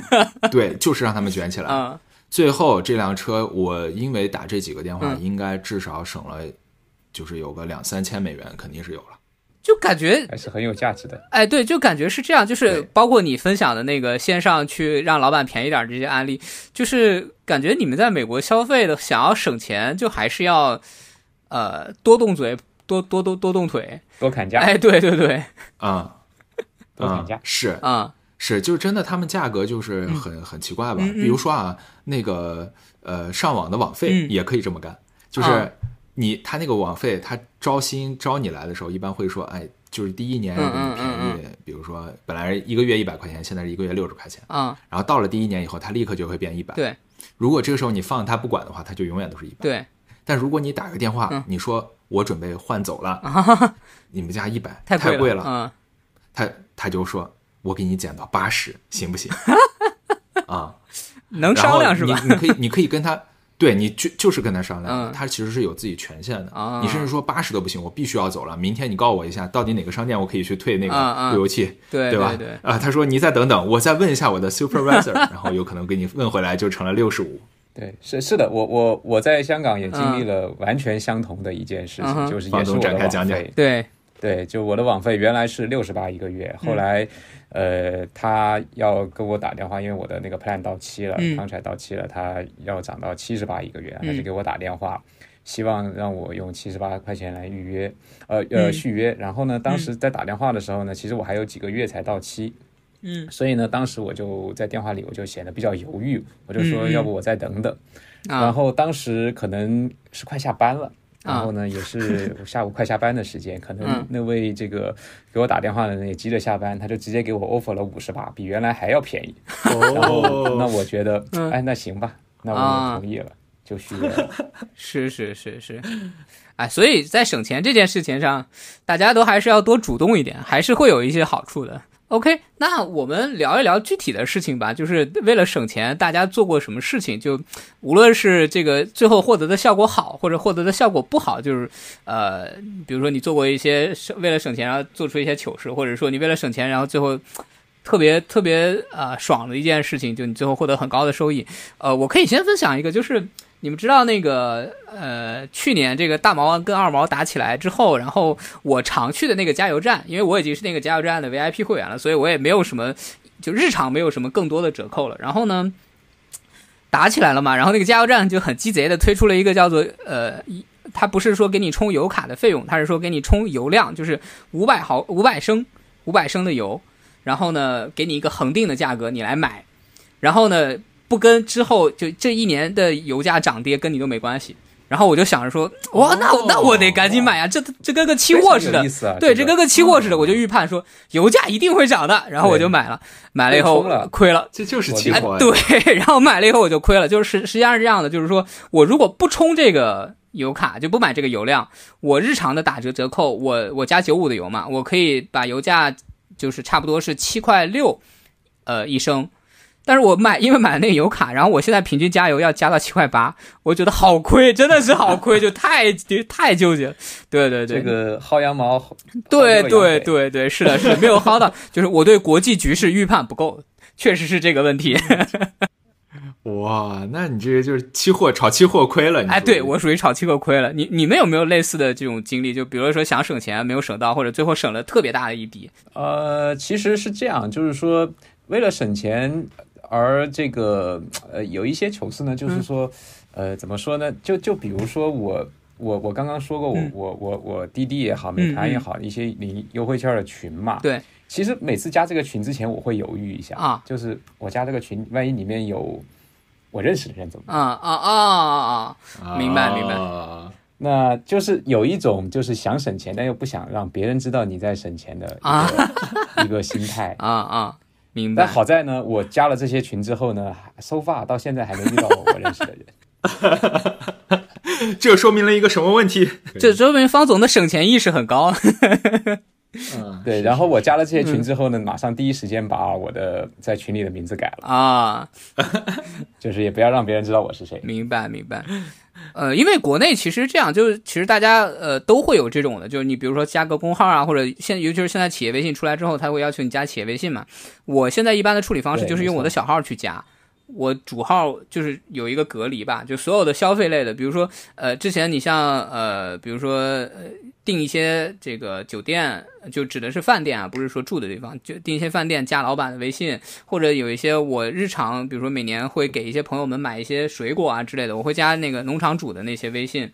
对，就是让他们卷起来。啊最后这辆车我因为打这几个电话，嗯。应该至少省了，就是有个两三千美元，肯定是有了。就感觉还是很有价值的。哎，对，就感觉是这样，就是包括你分享的那个线上去让老板便宜点儿这些案例，就是感觉你们在美国消费的想要省钱，就还是要呃多动嘴，多多多多动腿。多砍价，哎，对对对，啊、啊、多砍价。是啊是，就是真的，他们价格就是很、很奇怪吧？比如说啊，那个呃，上网的网费嗯也可以这么干，就是啊你他那个网费，他招新招你来的时候，一般会说，哎，就是第一年给嗯你便宜，比如说本来一个月一百块钱，现在是一个月六十块钱，嗯，然后到了第一年以后，他立刻就会变一百。对如果这个时候你放他不管的话，他就永远都是一百。对，但如果你打个电话，嗯你说我准备换走了，你们家一百太太贵了，嗯他他就说我给你减到八十，行不行？啊，能商量是吧？你你可以你可以跟他。对你就就是跟他商量，嗯他其实是有自己权限的。啊你甚至说八十都不行，我必须要走了。明天你告诉我一下，到底哪个商店我可以去退那个路由器，对吧？对，啊，他说你再等等，我再问一下我的 supervisor，然后有可能给你问回来就成了六十五。对，是是的，我我我在香港也经历了完全相同的一件事情，嗯就是房东也是我的展开讲讲网费。对，对，就我的网费原来是六十八一个月，后来，呃，他要跟我打电话，因为我的那个 plan 到期了嗯，contract 到期了，他要涨到七十八一个月，他嗯就给我打电话，希望让我用七十八块钱来预约，呃呃嗯续约。然后呢，当时在打电话的时候呢，其实我还有几个月才到期，嗯所以呢，当时我就在电话里我就显得比较犹豫，我就说要不我再等等。然啊后当时可能是快下班了。啊然后呢，也是下午快下班的时间，可能嗯那位这个给我打电话的人也急着下班，他就直接给我 offer 了五十八，比原来还要便宜。然后那我觉得，嗯哎，那行吧，那我同意了，就续约了。是是是是，哎，所以在省钱这件事情上，大家都还是要多主动一点，还是会有一些好处的。OK，那我们聊一聊具体的事情吧。就是为了省钱，大家做过什么事情？就无论是这个最后获得的效果好，或者获得的效果不好，就是呃，比如说你做过一些为了省钱然后做出一些糗事，或者说你为了省钱然后最后特别特别呃爽的一件事情，就你最后获得很高的收益。呃，我可以先分享一个，就是。你们知道那个呃，去年这个大毛跟二毛打起来之后，然后我常去的那个加油站，因为我已经是那个加油站的 VIP 会员了，所以我也没有什么就日常没有什么更多的折扣了。然后呢，打起来了嘛，然后那个加油站就很鸡贼的推出了一个叫做呃，它不是说给你充油卡的费用，它是说给你充油量，就是五百毫五百升五百升的油，然后呢给你一个恒定的价格你来买，然后呢。不跟之后就这一年的油价涨跌跟你都没关系，然后我就想着说，哇，那那我得赶紧买啊，这这跟个期货似的，对，这跟个期货似的，我就预判说油价一定会涨的，然后我就买了，买了以后亏了，这就是期货，对，然后买了以后我就亏了，就是实实际上是这样的，就是说我如果不充这个油卡，就不买这个油量，我日常的打折折扣，我我加九五的油嘛，我可以把油价就是差不多是七块六，呃一升。但是我买，因为买了那个油卡，然后我现在平均加油要加到七块八，我觉得好亏，真的是好亏，就太太纠结了。对对对，这个薅羊毛，对对对对，是的，是没有薅到，就是我对国际局势预判不够，确实是这个问题。哇，那你这个就是期货炒期货亏了？哎，对我属于炒期货亏了。你你们有没有类似的这种经历？就比如说想省钱没有省到，或者最后省了特别大的一笔？呃，其实是这样，就是说为了省钱。而这个呃，有一些糗事呢，就是说，呃，怎么说呢？就就比如说我我我刚刚说过，我我我我滴滴也好，美团也好，一些领优惠券的群嘛。对。其实每次加这个群之前，我会犹豫一下啊，就是我加这个群，万一里面有我认识的人怎么办？啊啊啊啊！明白明白。那就是有一种就是想省钱，但又不想让别人知道你在省钱的一个一个心态啊 啊。明白。但好在呢，我加了这些群之后呢，so far 到现在还没遇到我认识的人。这说明了一个什么问题？这说明方总的省钱意识很高。嗯，对。然后我加了这些群之后呢，马上第一时间把我的在群里的名字改了啊，就是也不要让别人知道我是谁。明白，明白。呃，因为国内其实这样，就是其实大家呃都会有这种的，就是你比如说加个工号啊，或者现尤其是现在企业微信出来之后，他会要求你加企业微信嘛。我现在一般的处理方式就是用我的小号去加。我主号就是有一个隔离吧，就所有的消费类的，比如说，呃，之前你像呃，比如说呃，订一些这个酒店，就指的是饭店啊，不是说住的地方，就订一些饭店加老板的微信，或者有一些我日常，比如说每年会给一些朋友们买一些水果啊之类的，我会加那个农场主的那些微信。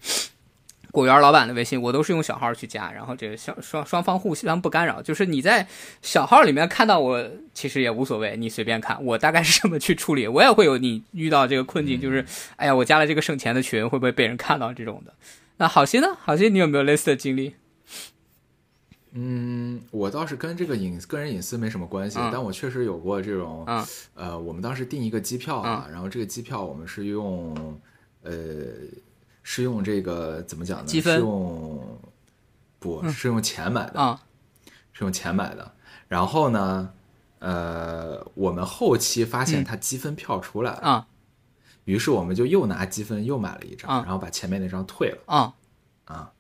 果园老板的微信，我都是用小号去加，然后这个小双双方互相不干扰，就是你在小号里面看到我，其实也无所谓，你随便看，我大概是这么去处理。我也会有你遇到这个困境，就是哎呀，我加了这个省钱的群，会不会被人看到这种的？那好心呢？好心你有没有类似的经历？嗯，我倒是跟这个隐个人隐私没什么关系，但我确实有过这种，呃，我们当时订一个机票啊，然后这个机票我们是用，呃。是用这个怎么讲呢？积分？是用不是用钱买的啊？是用钱买的。然后呢，呃，我们后期发现它积分票出来了啊，于是我们就又拿积分又买了一张，然后把前面那张退了啊啊，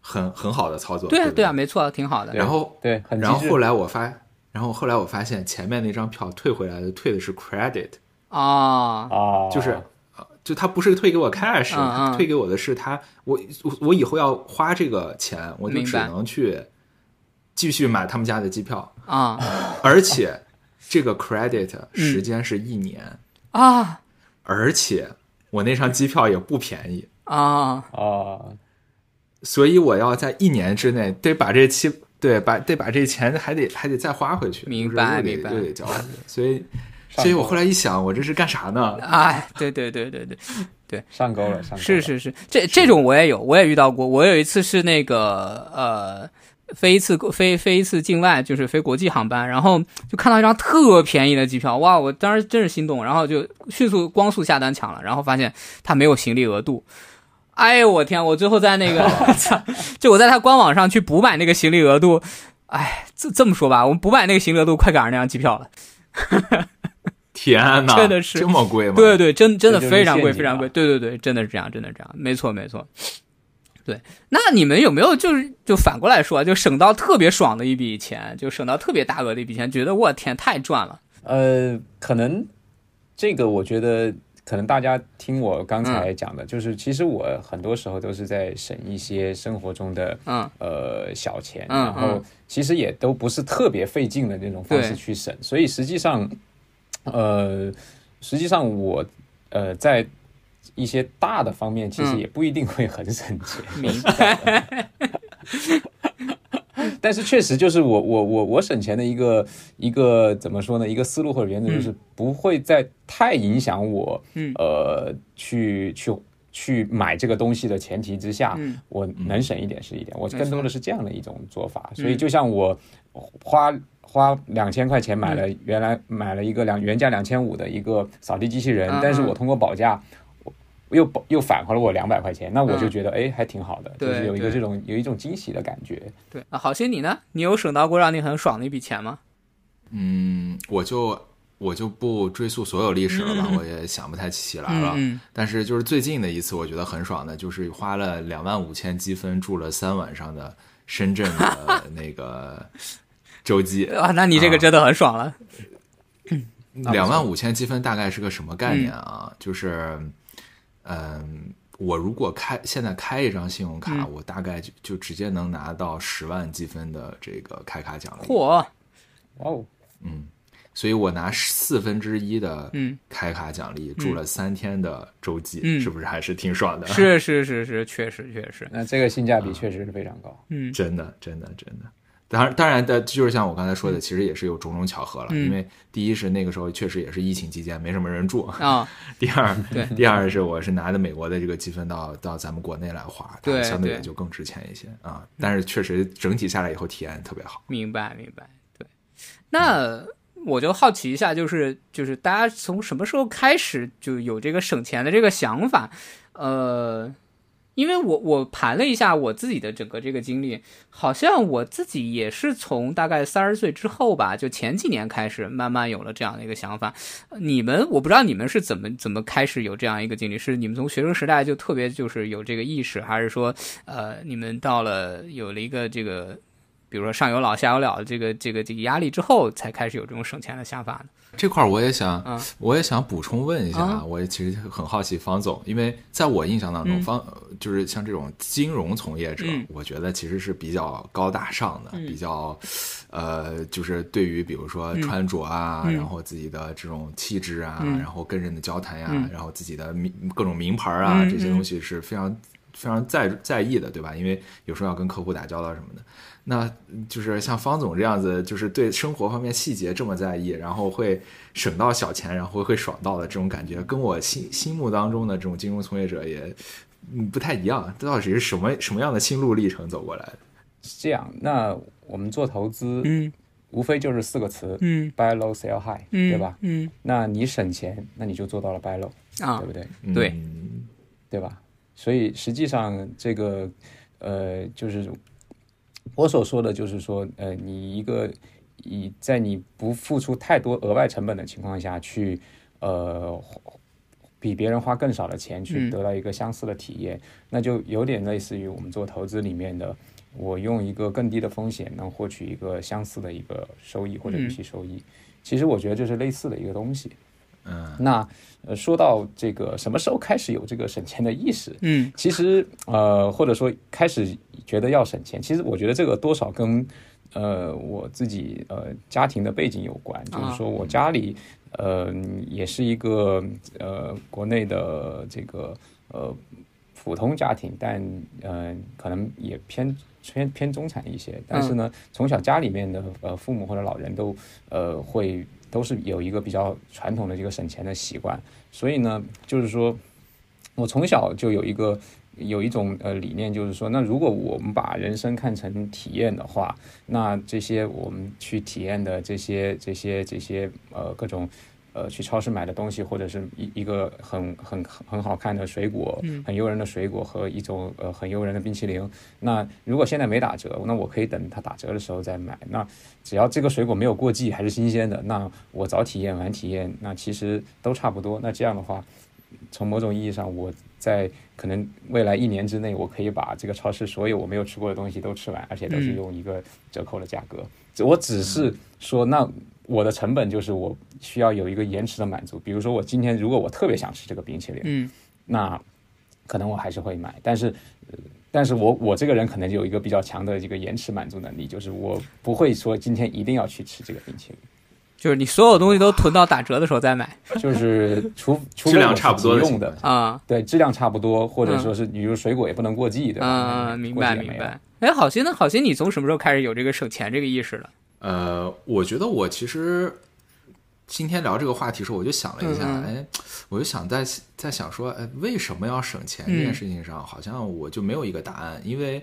很很好的操作。对啊对啊，没错，挺好的。然后对，然后后来我发，然后后来我发现前面那张票退回来的退的是 credit 啊啊，就是。就他不是退给我 cash，他退给我的是他我我以后要花这个钱，我就只能去继续买他们家的机票啊，而且这个 credit 时间是一年啊，而且我那张机票也不便宜啊。啊，所以我要在一年之内得把这期对把得把这钱还得还得再花回去，明白明白，又得交，所以。所以我后来一想，我这是干啥呢？哎，对对对对对对，上钩了，上钩是是是，这这种我也有，我也遇到过。我有一次是那个呃，飞一次飞飞一次境外，就是飞国际航班，然后就看到一张特便宜的机票，哇！我当时真是心动，然后就迅速光速下单抢了，然后发现它没有行李额度。哎呦我天！我最后在那个，就我在他官网上去补买那个行李额度。哎，这这么说吧，我们补买那个行李额度快赶上那张机票了。天哪，真的是这么贵吗？对对，真真的非常贵，非常贵。对对对，真的是这样，真的是这样，没错没错。对，那你们有没有就是就反过来说，就省到特别爽的一笔钱，就省到特别大额的一笔钱，觉得我天太赚了。呃，可能这个我觉得，可能大家听我刚嗯才讲的，就是其实我很多时候都是在省一些生活中的嗯呃小钱，嗯然后其实也都不是特别费劲的那种方式去省，所以实际上，呃，实际上我呃在一些大的方面，其实嗯也不一定会很省钱。明白。但是确实就是我我我我省钱的一个一个怎么说呢？一个思路或者原则就是不会在太影响我，嗯呃，去去去买这个东西的前提之下，嗯我能省一点是一点。我更多的是这样的一种做法。所嗯以就像我花花两千块钱买嗯了原来买了一个两原价两千五的一个扫地机器人，但是我通过保价。我又保又返回了我两百块钱，那我就嗯觉得哎还挺好的，就是有一个这种有一种惊喜的感觉。对啊，好心你呢？你有省到过让你很爽的一笔钱吗？嗯，我就我就不追溯所有历史了吧，我也想不太起来了。嗯但是就是最近的一次，我觉得很爽的，就是花了两万五千积分住了三晚上的深圳的 那个洲际。嗯啊，那你这个真的很爽了。两万五千积分大概是个什么概念啊？就是，嗯，我如果开现在开一张信用卡，嗯我大概就就直接能拿到十万积分的这个开卡奖励。嚯，哇哦，嗯，所以我拿四分之一的嗯开卡奖励，住了三天的洲际，嗯是不是还是挺爽的？是是是是，确实确实。那这个性价比确实是非常高。嗯真的，真的，真的。当然，当然的，就是像我刚才说的，其实也是有种种巧合了。嗯因为第一是那个时候确实也是疫情期间，没什么人住；啊，第二，对 第二是我是拿着美国的这个积分到到咱们国内来花，它相对也就更值钱一些啊。但是确实整体下来以后体验特别好。明白明白。对，那我就好奇一下，就是就是大家从什么时候开始就有这个省钱的这个想法？呃，因为我我盘了一下我自己的整个这个经历，好像我自己也是从大概三十岁之后吧，就前几年开始慢慢有了这样的一个想法。你们我不知道你们是怎么怎么开始有这样一个经历，是你们从学生时代就特别就是有这个意识，还是说呃你们到了有了一个这个比如说上有老下有了的这个这个这个压力之后，才开始有这种省钱的想法呢？这块儿我也想，嗯我也想补充问一下啊我也其实很好奇方总，因为在我印象当中，嗯方就是像这种金融从业者，嗯我觉得其实是比较高大上的，嗯比较，呃，就是对于比如说穿着啊，嗯然后自己的这种气质啊，嗯然后跟人的交谈呀、嗯然后自己的名各种名牌啊，嗯这些东西是非常非常在在意的，对吧？因为有时候要跟客户打交道什么的。那就是像方总这样子，就是对生活方面细节这么在意，然后会省到小钱，然后会爽到的这种感觉，跟我心心目当中的这种金融从业者也嗯不太一样。这到底是什么什么样的心路历程走过来的？是这样，那我们做投资，嗯无非就是四个词嗯：buy low, sell high，、嗯，对吧？嗯那你省钱，那你就做到了 buy low，、啊对不对？对嗯对吧？所以实际上这个呃，就是我所说的，就是说呃，你一个以在你不付出太多额外成本的情况下去呃。比别人花更少的钱去嗯得到一个相似的体验，那就有点类似于我们做投资里面的，我用一个更低的风险能获取一个相似的一个收益或者嗯预期收益。其实我觉得这是类似的一个东西。嗯那呃，说到这个什么时候开始有这个省钱的意识？嗯其实呃，或者说开始觉得要省钱，其实我觉得这个多少跟呃我自己呃家庭的背景有关，就是说我家里呃也是一个呃国内的这个呃普通家庭，但呃可能也偏偏偏中产一些，但是呢，从小家里面的呃父母或者老人都呃会都是有一个比较传统的这个省钱的习惯，所以呢，就是说我从小就有一个有一种呃理念，就是说，那如果我们把人生看成体验的话，那这些我们去体验的这些这些这些呃各种呃去超市买的东西，或者是一一个很很很好看的水果，很诱人的水果和一种呃很诱人的冰淇淋。那如果现在没打折，那我可以等它打折的时候再买。那只要这个水果没有过季，还是新鲜的，那我早体验晚体验，那其实都差不多。那这样的话，从某种意义上，我在可能未来一年之内，我可以把这个超市所有我没有吃过的东西都吃完，而且都是用一个折扣的价格。我只是说，那我的成本就是我需要有一个延迟的满足。比如说，我今天如果我特别想吃这个冰淇淋，嗯，那可能我还是会买，但是。呃但是我我这个人可能有一个比较强的一个延迟满足能力，就是我不会说今天一定要去吃这个冰淇淋，就是你所有东西都囤到打折的时候再买 就是除除质量差不多用的，啊。对，质量差不多，或者说是你如水果也不能过季，对吧？嗯，明白明白。哎，好心呢，好心，你从什么时候开始有这个省钱这个意识了？呃，我觉得我其实今天聊这个话题的时候，我就想了一下，嗯哎，我就想在在想说，哎，为什么要省钱这嗯件事情上，好像我就没有一个答案，因为，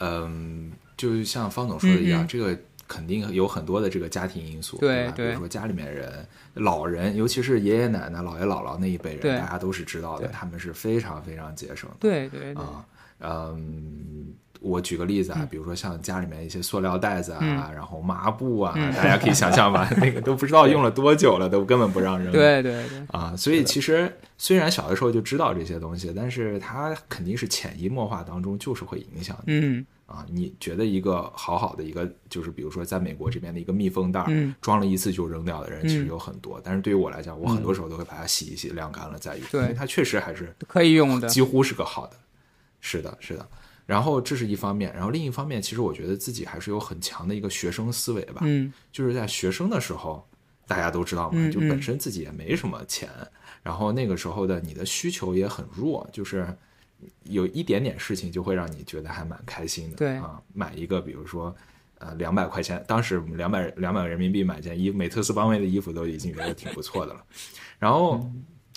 嗯、就像方总说的一样，嗯嗯这个肯定有很多的这个家庭因素，吧？对对。比如说家里面人、老人，尤其是爷爷奶奶、姥爷姥姥那一辈人，大家都是知道的，他们是非常非常节省的。对对对，啊，嗯，我举个例子啊，比如说像家里面一些塑料袋子啊，嗯。然后抹布啊，大家可以想象吧，那个都不知道用了多久了，都根本不让扔。对对对，啊，所以其实虽然小的时候就知道这些东西，但是它肯定是潜移默化当中就是会影响你。嗯啊。你觉得一个好好的一个，就是比如说在美国这边的一个密封袋装了一次就扔掉的人其实嗯有很多，但是对于我来讲，我很多时候都会把它洗一洗，晾干了再用，对因为它确实还是可以用的。几乎是个好的。是的，是的。然后这是一方面，然后另一方面，其实我觉得自己还是有很强的一个学生思维吧。嗯就是在学生的时候，大家都知道嘛，嗯就本身自己也没什么钱，然后那个时候的你的需求也很弱，就是有一点点事情就会让你觉得还蛮开心的。对啊，买一个比如说。呃，两百块钱，当时两百两百人民币买件衣服，美特斯邦威的衣服都已经觉得挺不错的了。然后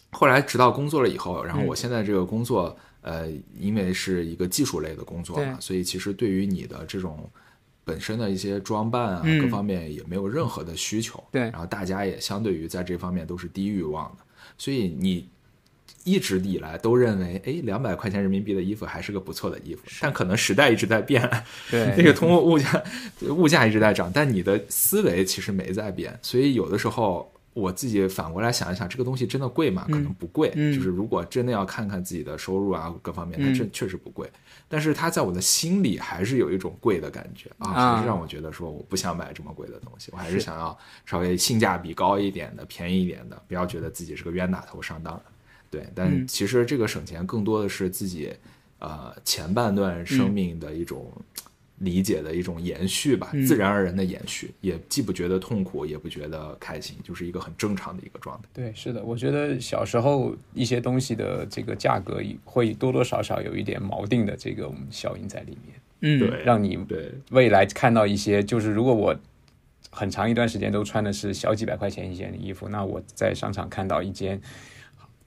后来直到工作了以后，然后我现在这个工作，呃，因为是一个技术类的工作嘛，所以其实对于你的这种本身的一些装扮啊，嗯各方面也没有任何的需求。对然后大家也相对于在这方面都是低欲望的，所以你一直以来都认为，哎，两百块钱人民币的衣服还是个不错的衣服，但可能时代一直在变，那对，个通货物价物价一直在涨，但你的思维其实没在变，所以有的时候我自己反过来想一想，这个东西真的贵吗？可能不贵，嗯就是如果真的要看看自己的收入啊各方面，它嗯这确实不贵，但是它在我的心里还是有一种贵的感觉啊，啊还是让我觉得说我不想买这么贵的东西，我还是想要稍微性价比高一点的、便宜一点的，不要觉得自己是个冤大头上当的。对，但嗯。其实这个省钱更多的是自己呃前半段生命的一种理解的一种延续吧，嗯。自然而然的延续，也既不觉得痛苦，也不觉得开心，就是一个很正常的一个状态。对，是的，我觉得小时候一些东西的这个价格会多多少少有一点锚定的这个效应在里面，嗯对，让你对。未来看到一些，就是如果我很长一段时间都穿的是小几百块钱一件的衣服，那我在商场看到一件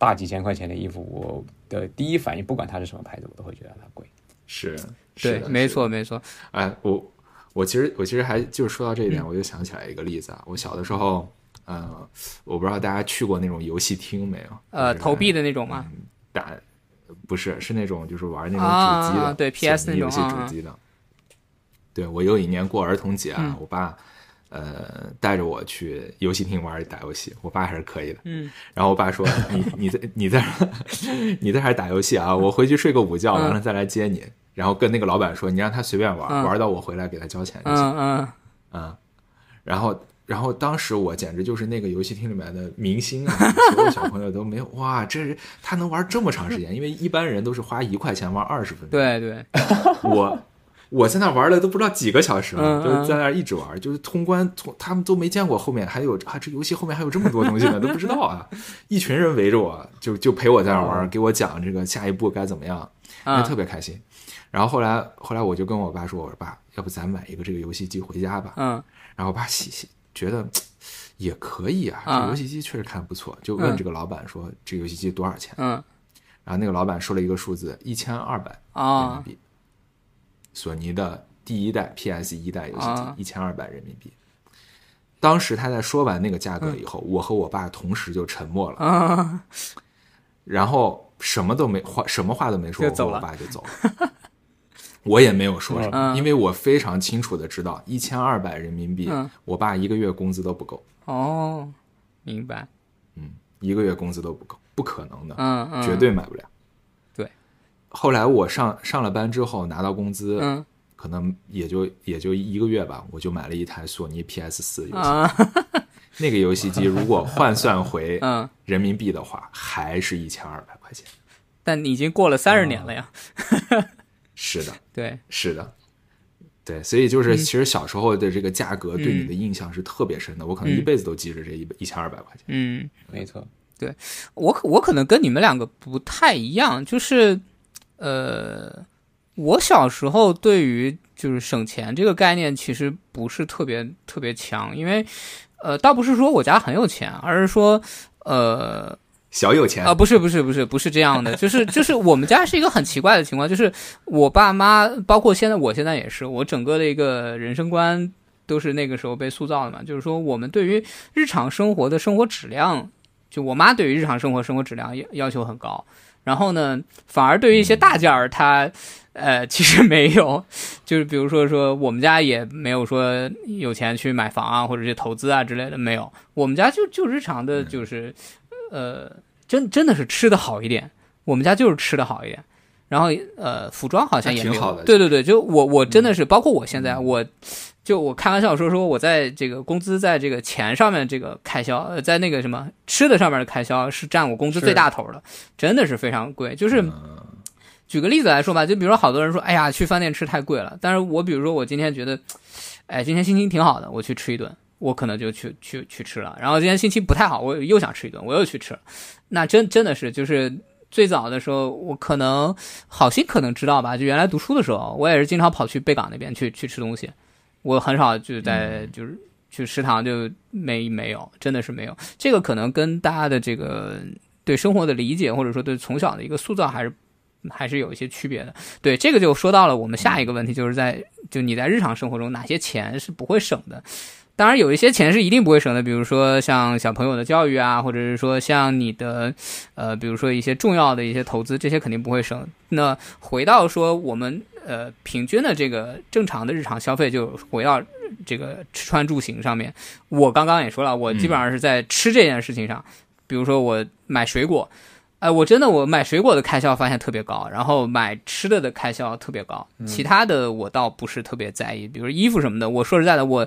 大几千块钱的衣服，我的第一反应，不管它是什么牌子，我都会觉得它贵。是，对是，的没。错没错。哎，我我其实我其实还就是说到这一点，嗯我就想起来一个例子啊。我小的时候，呃，我不知道大家去过那种游戏厅没有？呃，投币的那种吗？嗯打不是是那种就是玩那种主机的，啊对 PS 那种游戏主机的。对我有一年过儿童节啊，嗯我爸呃带着我去游戏厅玩打游戏，我爸还是可以的。嗯然后我爸说：“你 你在你在 你在这儿打游戏啊，我回去睡个午觉，嗯完了再来接你。”然后跟那个老板说：“你让他随便玩，嗯玩到我回来给他交钱就行。嗯嗯，嗯，然后然后当时我简直就是那个游戏厅里面的明星啊，所有小朋友都没有哇，这是他能玩这么长时间，因为一般人都是花一块钱玩二十分钟，对对，我。我在那玩了都不知道几个小时了，嗯就是在那一直玩，就是通关通，他们都没见过后面还有啊，这游戏后面还有这么多东西呢，都不知道啊。一群人围着我，就就陪我在那儿玩，给我讲这个下一步该怎么样，那特别开心。然后后来后来我就跟我爸说，我说爸，要不咱买一个这个游戏机回家吧？嗯然后我爸喜喜觉得也可以啊，啊这游戏机确实看不错，就问这个老板说、这个游戏机多少钱？嗯然后那个老板说了一个数字，一千二百人民啊币。索尼的第一代 PS 一代游戏机啊。一千二百人民币。当时他在说完那个价格以后，我和我爸同时就沉默了，啊，然后什么都没话，什么话都没说，我和我爸就走了。我也没有说什么，嗯。因为我非常清楚的知道，一千二百人民币，嗯。我爸一个月工资都不够，哦，明白，嗯一个月工资都不够，不可能的，绝对买不了。对。后来我上上了班之后拿到工资，嗯可能也就也就一个月吧，我就买了一台索尼 PS 四游戏机。啊，那个游戏机如果换算回 嗯，人民币的话，还是一千二百块钱。但你已经过了三十年了呀，是的，对，是的，对，所以就是其实小时候的这个价格对嗯你的印象是特别深的，我可能一辈子都记着这一一千二百块钱。嗯。没错，对我可我可能跟你们两个不太一样，就是，呃，我小时候对于就是省钱这个概念其实不是特别特别强，因为，呃，倒不是说我家很有钱，而是说，呃，小有钱。啊、不是不是不是不是这样的，就是 就是我们家是一个很奇怪的情况，就是我爸妈，包括现在我现在也是，我整个的一个人生观都是那个时候被塑造的嘛，就是说我们对于日常生活的生活质量，就我妈对于日常生活生活质量要要求很高，然后呢，反而对于一些大件儿，它呃其实没有，就是比如说说我们家也没有说有钱去买房啊或者去投资啊之类的，没有，我们家就就日常的就是呃真真的是吃的好一点，我们家就是吃的好一点。然后呃，服装好像也挺好的。对对对，就我我真的是，包括我现在，我就我开玩笑说说我在这个工资在这个钱上面这个开销，呃，在那个什么吃的上面的开销是占我工资最大头的，真的是非常贵。就是嗯举个例子来说吧，就比如说好多人说，哎呀，去饭店吃太贵了，但是我比如说我今天觉得，哎，今天心情挺好的，我去吃一顿，我可能就去去去吃了。然后今天心情不太好，我又想吃一顿，我又去吃了。那真真的是就是。最早的时候，我可能好心可能知道吧，就原来读书的时候，我也是经常跑去贝港那边去去吃东西，我很少就在就是去食堂就没没有，真的是没有。这个可能跟大家的这个对生活的理解，或者说对从小的一个塑造，还是还是有一些区别的。对，这个就说到了我们下一个问题，就是在就你在日常生活中哪些钱是不会省的。当然，有一些钱是一定不会省的，比如说像小朋友的教育啊，或者是说像你的，呃，比如说一些重要的一些投资，这些肯定不会省。那回到说我们呃平均的这个正常的日常消费，就回到这个吃穿住行上面。我刚刚也说了，我基本上是在吃这件事情上，比如说我买水果，哎，我真的我买水果的开销发现特别高，然后买吃的的开销特别高，其他的我倒不是特别在意，比如衣服什么的。我说实在的，我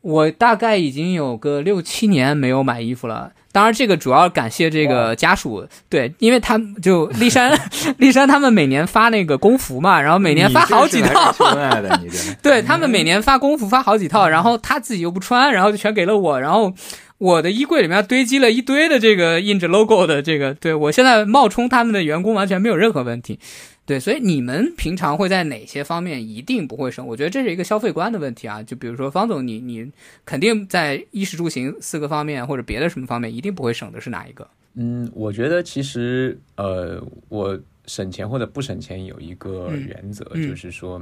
我大概已经有个六七年没有买衣服了。当然，这个主要感谢这个家属，对，因为他们就丽山，丽山他们每年发那个工服嘛，然后每年发好几套，对他们每年发工服发好几套，然后他自己又不穿，然后就全给了我，然后我的衣柜里面堆积了一堆的这个印着 logo 的这个，对我现在冒充他们的员工完全没有任何问题。对，所以你们平常会在哪些方面一定不会省？我觉得这是一个消费观的问题啊。就比如说方总，你你肯定在衣食住行四个方面或者别的什么方面一定不会省的是哪一个？嗯，我觉得其实呃，我省钱或者不省钱有一个嗯原则，嗯就是说，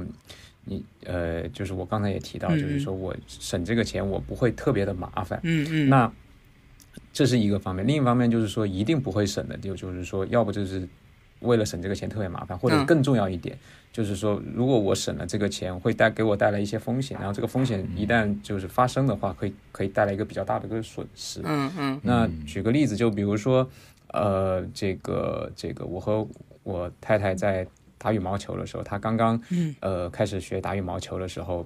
你呃，就是我刚才也提到，嗯就是说我省这个钱，我不会特别的麻烦。嗯嗯，那这是一个方面，另一方面就是说，一定不会省的，就就是说，要不就是为了省这个钱特别麻烦，或者嗯更重要一点，就是说，如果我省了这个钱，会带给我带来一些风险，然后这个风险一旦就是发生的话，可以可以带来一个比较大的一个损失。嗯嗯那举个例子，就比如说，呃，这个这个，我和我太太在打羽毛球的时候，她刚刚嗯呃开始学打羽毛球的时候，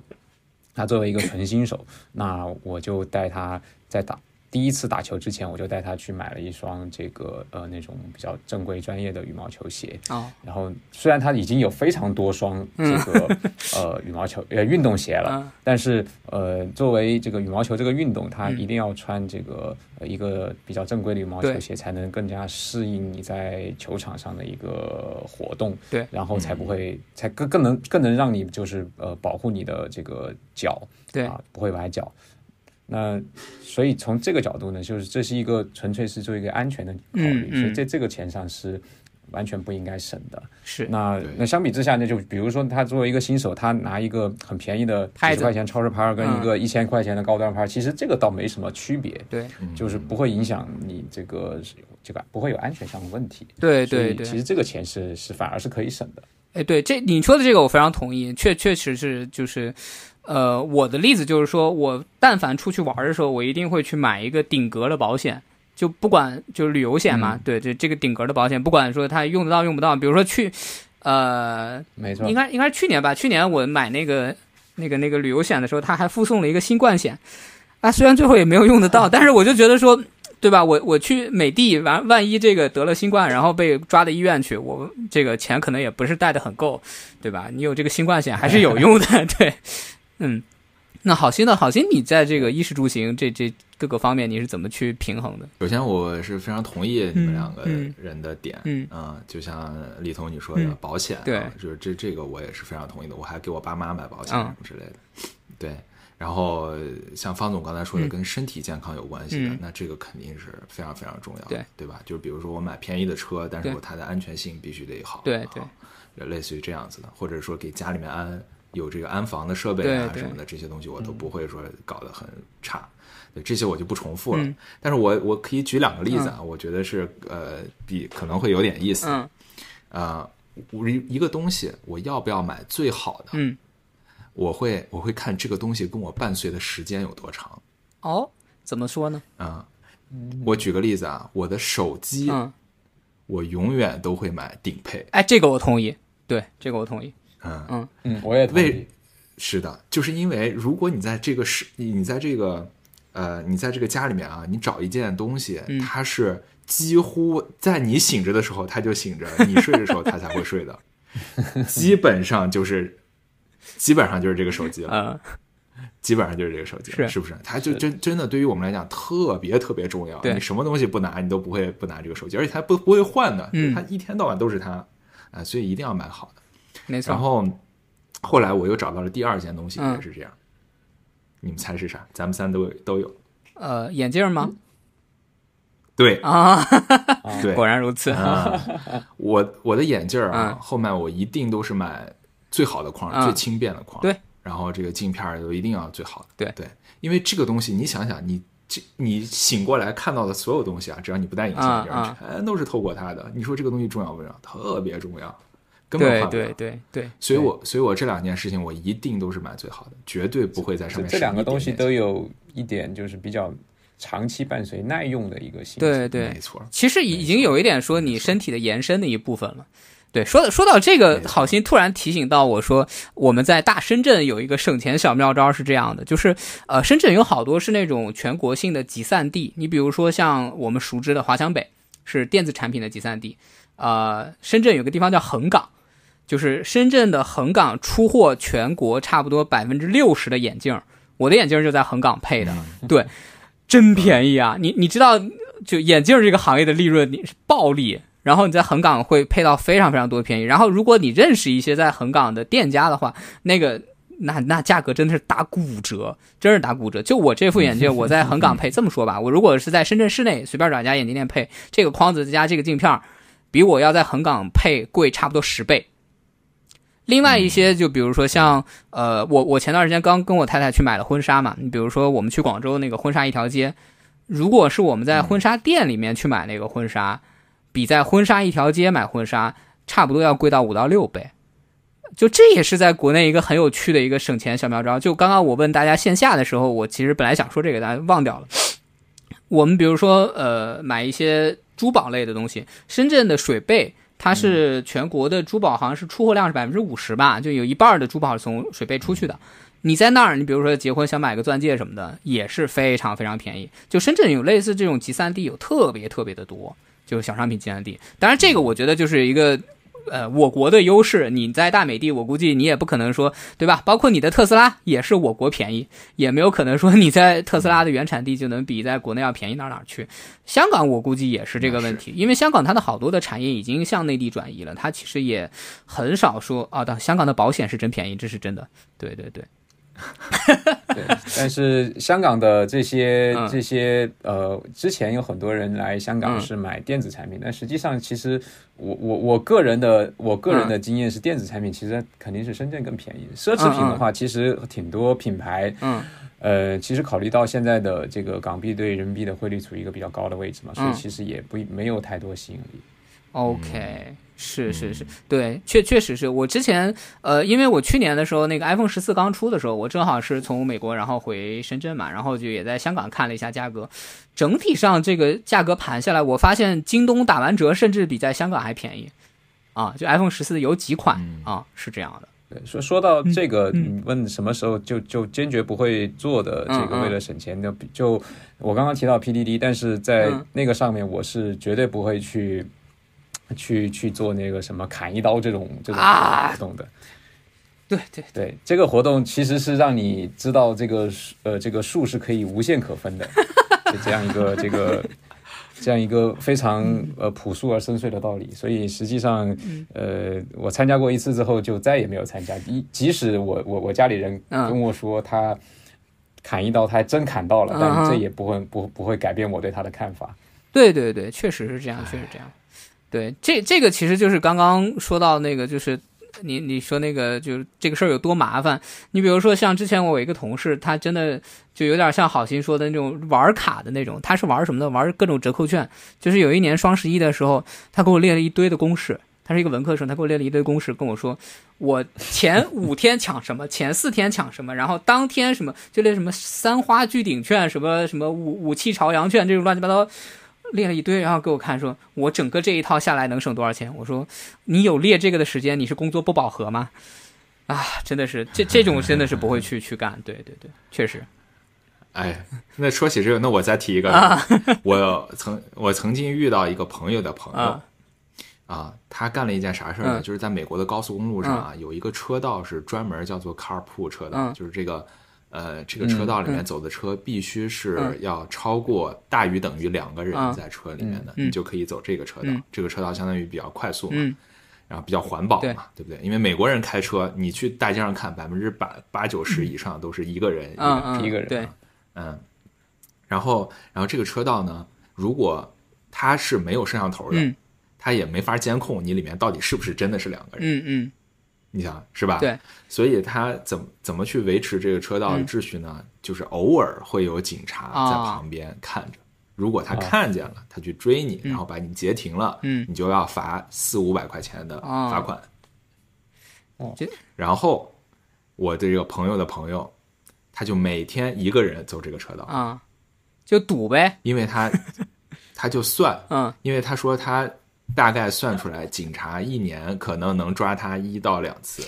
她作为一个纯新手，那我就带她在打。第一次打球之前，我就带他去买了一双这个呃那种比较正规专业的羽毛球鞋。哦。然后虽然他已经有非常多双这个、呃羽毛球呃运动鞋了，嗯。但是呃，作为这个羽毛球这个运动，它嗯。一定要穿这个、呃一个比较正规的羽毛球鞋，才能更加适应你在球场上的一个活动。对。然后才不会，才更更能更能让你就是呃保护你的这个脚，对。啊，不会崴脚。那所以从这个角度呢，就是这是一个纯粹是做一个安全的考虑，嗯嗯所以在这个钱上是完全不应该省的。是那那相比之下呢，就比如说他作为一个新手，他拿一个很便宜的几拍十块钱超市拍儿跟嗯一个一千块钱的高端拍儿，其实这个倒没什么区别，对就是不会影响你这个这个不会有安全上的问题。对对对，其实这个钱是是反而是可以省的。哎，对，这你说的这个我非常同意，确确实是就是，呃，我的例子就是说，我但凡出去玩的时候，我一定会去买一个顶格的保险，就不管就是旅游险嘛，对，这这个顶格的保险，不管说它用得到用不到，比如说去，呃，没错应，该应该是去年吧，去年我买那个那个那个旅游险的时候，他还附送了一个新冠险，啊，虽然最后也没有用得到，但是我就觉得说。对吧？我我去美的，完万一这个得了新冠，然后被抓到医院去，我这个钱可能也不是带的很够，对吧？你有这个新冠险还是有用的，对，嗯。那好心的好心，你在这个衣食住行这这各个方面，你是怎么去平衡的？首先，我是非常同意你们两个嗯人的点，嗯啊就像李彤你说的嗯保险、啊，对就是这这个我也是非常同意的，我还给我爸妈买保险嗯什么之类的，对。然后像方总刚才说的，嗯跟身体健康有关系的，嗯那这个肯定是非常非常重要的，对对吧？就是比如说我买便宜的车，但是我它的安全性必须得好，对对好，类似于这样子的，或者说给家里面安有这个安防的设备啊什么的，这些东西我都不会说搞得很差。对，这些我就不重复了。嗯但是我我可以举两个例子啊，我觉得是呃比可能会有点意思。嗯啊、我一一个东西我要不要买最好的？嗯，我会我会看这个东西跟我伴随的时间有多长哦，怎么说呢？啊、我举个例子啊，我的手机、嗯，我永远都会买顶配。哎，这个我同意，对，这个我同意。嗯，嗯，我也同意。为。是的，就是因为如果你在这个是，你在这个，呃，你在这个家里面啊，你找一件东西，嗯。它是几乎在你醒着的时候它就醒着，你睡的时候它才会睡的，基本上就是，基本上就是这个手机了，呃，基本上就是这个手机了，是。是不是？它就真真的对于我们来讲特别特别重要，你什么东西不拿，你都不会不拿这个手机，而且它不不会换的，嗯。它一天到晚都是它，啊、所以一定要买好的。没错。然后后来我又找到了第二件东西，嗯也是这样。你们猜是啥？咱们三都有都有。呃，眼镜吗？对啊，对，果然如此。啊，我我的眼镜儿啊嗯，后面我一定都是买最好的框，嗯最轻便的框。对，然后这个镜片儿都一定要最好的。对对，因为这个东西，你想想，你这你醒过来看到的所有东西啊，只要你不戴隐形眼镜全都是透过它的。你说这个东西重要不重要？特别重要，根本对换不了。对对对，所以我所以我这两件事情我一定都是买最好的，绝对不会在上这面这两个东西都有一点就是比较长期伴随、耐用的一个性质。对对。没，错，其实已已经有一点说你身体的延伸的一部分了。对，说说到这个好心突然提醒到我说，我们在大深圳有一个省钱小妙招是这样的，就是呃，深圳有好多是那种全国性的集散地，你比如说像我们熟知的华强北是电子产品的集散地，呃，深圳有个地方叫横岗，就是深圳的横岗出货全国差不多百分之六十的眼镜，我的眼镜就在横岗配的，对，真便宜啊！你你知道，就眼镜这个行业的利润你是暴利，然后你在横岗会配到非常非常多的便宜，然后如果你认识一些在横岗的店家的话，那个那那价格真的是打骨折，真是打骨折。就我这副眼镜，我在横岗配，这么说吧，我如果是在深圳市内随便找一家眼镜店配，这个框子加这个镜片，比我要在横岗配贵差不多十倍。另外一些，就比如说像呃，我我前段时间刚跟我太太去买了婚纱嘛，你比如说我们去广州那个婚纱一条街，如果是我们在婚纱店里面去买那个婚纱，比在婚纱一条街买婚纱差不多要贵到五到六倍。就这也是在国内一个很有趣的一个省钱小妙招。就刚刚我问大家线下的时候，我其实本来想说这个，大家忘掉了。我们比如说呃买一些珠宝类的东西，深圳的水贝它是全国的珠宝好像是出货量是百分之五十吧，就有一半的珠宝是从水贝出去的。你在那儿，你比如说结婚想买个钻戒什么的，也是非常非常便宜。就深圳有类似这种集散地，有特别特别的多，就是小商品集散地。当然，这个我觉得就是一个。呃，我国的优势，你在大美地，我估计你也不可能说，对吧？包括你的特斯拉也是我国便宜，也没有可能说你在特斯拉的原产地就能比在国内要便宜到哪儿去。香港我估计也是这个问题，因为香港它的好多的产业已经向内地转移了，它其实也很少说啊，到香港的保险是真便宜，这是真的。对对对，对，但是香港的这些、嗯。这些呃，之前有很多人来香港嗯。是买电子产品，但实际上其实我我我个人的我个人的经验是，电子产品其实肯定是深圳更便宜。奢侈品的话，其实挺多品牌，嗯。呃，其实考虑到现在的这个港币对人民币的汇率处于一个比较高的位置嘛，所以嗯。其实也不没有太多吸引力。OK，是是是，对，确确实是。我之前呃，因为我去年的时候那个 iPhone 十四刚出的时候，我正好是从美国然后回深圳嘛，然后就也在香港看了一下价格，整体上这个价格盘下来，我发现京东打完折甚至比在香港还便宜。啊，就 iPhone 十四有几款啊是这样的，对，说说到这个，嗯。你问什么时候就就坚决不会做的这个，为了省钱的，就我刚刚提到 PDD，但是在嗯。那个上面我是绝对不会去去去做那个什么砍一刀这种这种啊活动的。对对对，这个活动其实是让你知道这个数呃这个树是可以无限可分的，就这样一个这个这样一个非常呃朴素而深邃的道理。所以实际上，呃，我参加过一次之后就再也没有参加。一即使我我我家里人嗯跟我说他砍一刀，他还真砍到了，嗯但这也不会不不会改变我对他的看法。对对对，确实是这样，确实这样。对，这这个其实就是刚刚说到那个，就是你你说那个，就是这个事儿有多麻烦。你比如说像之前我有一个同事，他真的就有点像好心说的那种玩卡的那种，他是玩什么的？玩各种折扣券。就是有一年双十一的时候，他给我列了一堆的公式。他是一个文科生，他给我列了一堆公式，跟我说我前五天抢什么，前四天抢什么，然后当天什么就列什么三花聚顶券，什么什么武武器朝阳券这种乱七八糟。列了一堆，然后给我看，说我整个这一套下来能省多少钱？我说你有列这个的时间，你是工作不饱和吗？啊，真的是这这种真的是不会去去干，对对对，确实，哎，那说起这个，那我再提一个，啊 我曾我曾经遇到一个朋友的朋友啊啊，他干了一件啥事儿呢？嗯就是在美国的高速公路上啊，有一个车道是专门叫做 carpool 车道，嗯就是这个呃这个车道里面嗯。走的车必须是嗯。要超过大于等于两个人嗯在车里面的，嗯你就可以走这个车道。嗯。这个车道相当于比较快速嘛，嗯。然后比较环保嘛，对不对？因为美国人开车，你去大街上看，百分之八八九十以上都是一个人一个一个人对，嗯，然后然后这个车道呢，如果它是没有摄像头的，嗯。它也没法监控你里面到底是不是真的是两个人，嗯嗯你想是吧？对，所以他怎么怎么去维持这个车道的嗯。秩序呢？就是偶尔会有警察在啊旁边看着，如果他啊看见了，他去追你，嗯。然后把你截停了，嗯。你就要罚四五百块钱的啊。罚款。哦。这然后我的这个朋友的朋友，他就每天一个人走这个车道，啊，就赌呗，因为他 他就算，嗯。因为他说他大概算出来，警察一年可能能抓他一到两次，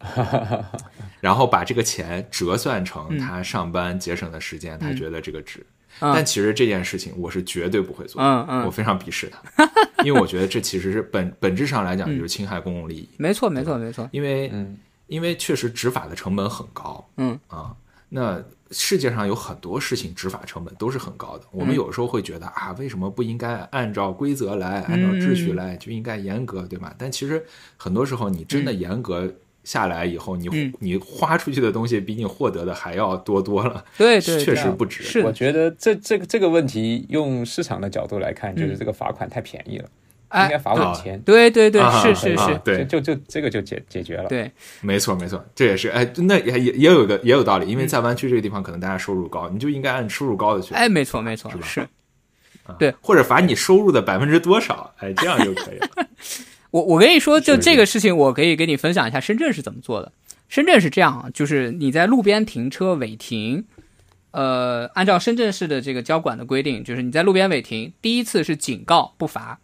然后把这个钱折算成他上班节省的时间，他觉得这个值。嗯。但其实这件事情我是绝对不会做的，嗯嗯，我非常鄙视他，因为我觉得这其实是本本质上来讲就是侵害公共利益，没错没错没错，因为嗯。因为确实执法的成本很高，嗯。啊，那世界上有很多事情执法成本都是很高的。我们嗯。有时候会觉得啊，为什么不应该按照规则来，按照秩序来，就应该严格，对吗？但其实很多时候你真的严格下来以后，你嗯。你花出去的东西比你获得的还要多多了，对 对，确实不值。是，我觉得这这个这个问题，用市场的角度来看，就是嗯。这个罚款太便宜了，哎应该罚五千，对对对，啊是是是，啊对就就就这个就解解决了。对，没错，没错，这也是哎，那也也也有个也有道理，因为在湾区这个地方，可能大家收入高，你就应该按收入高的去，哎，没错没错是吧是。或者罚你收入的百分之多少，哎，这样就可以了。我我跟你说，就这个事情，我可以给你分享一下深圳是怎么做的。深圳是这样啊，就是你在路边停车违停，呃，按照深圳市的这个交管的规定，就是你在路边违停，第一次是警告不罚，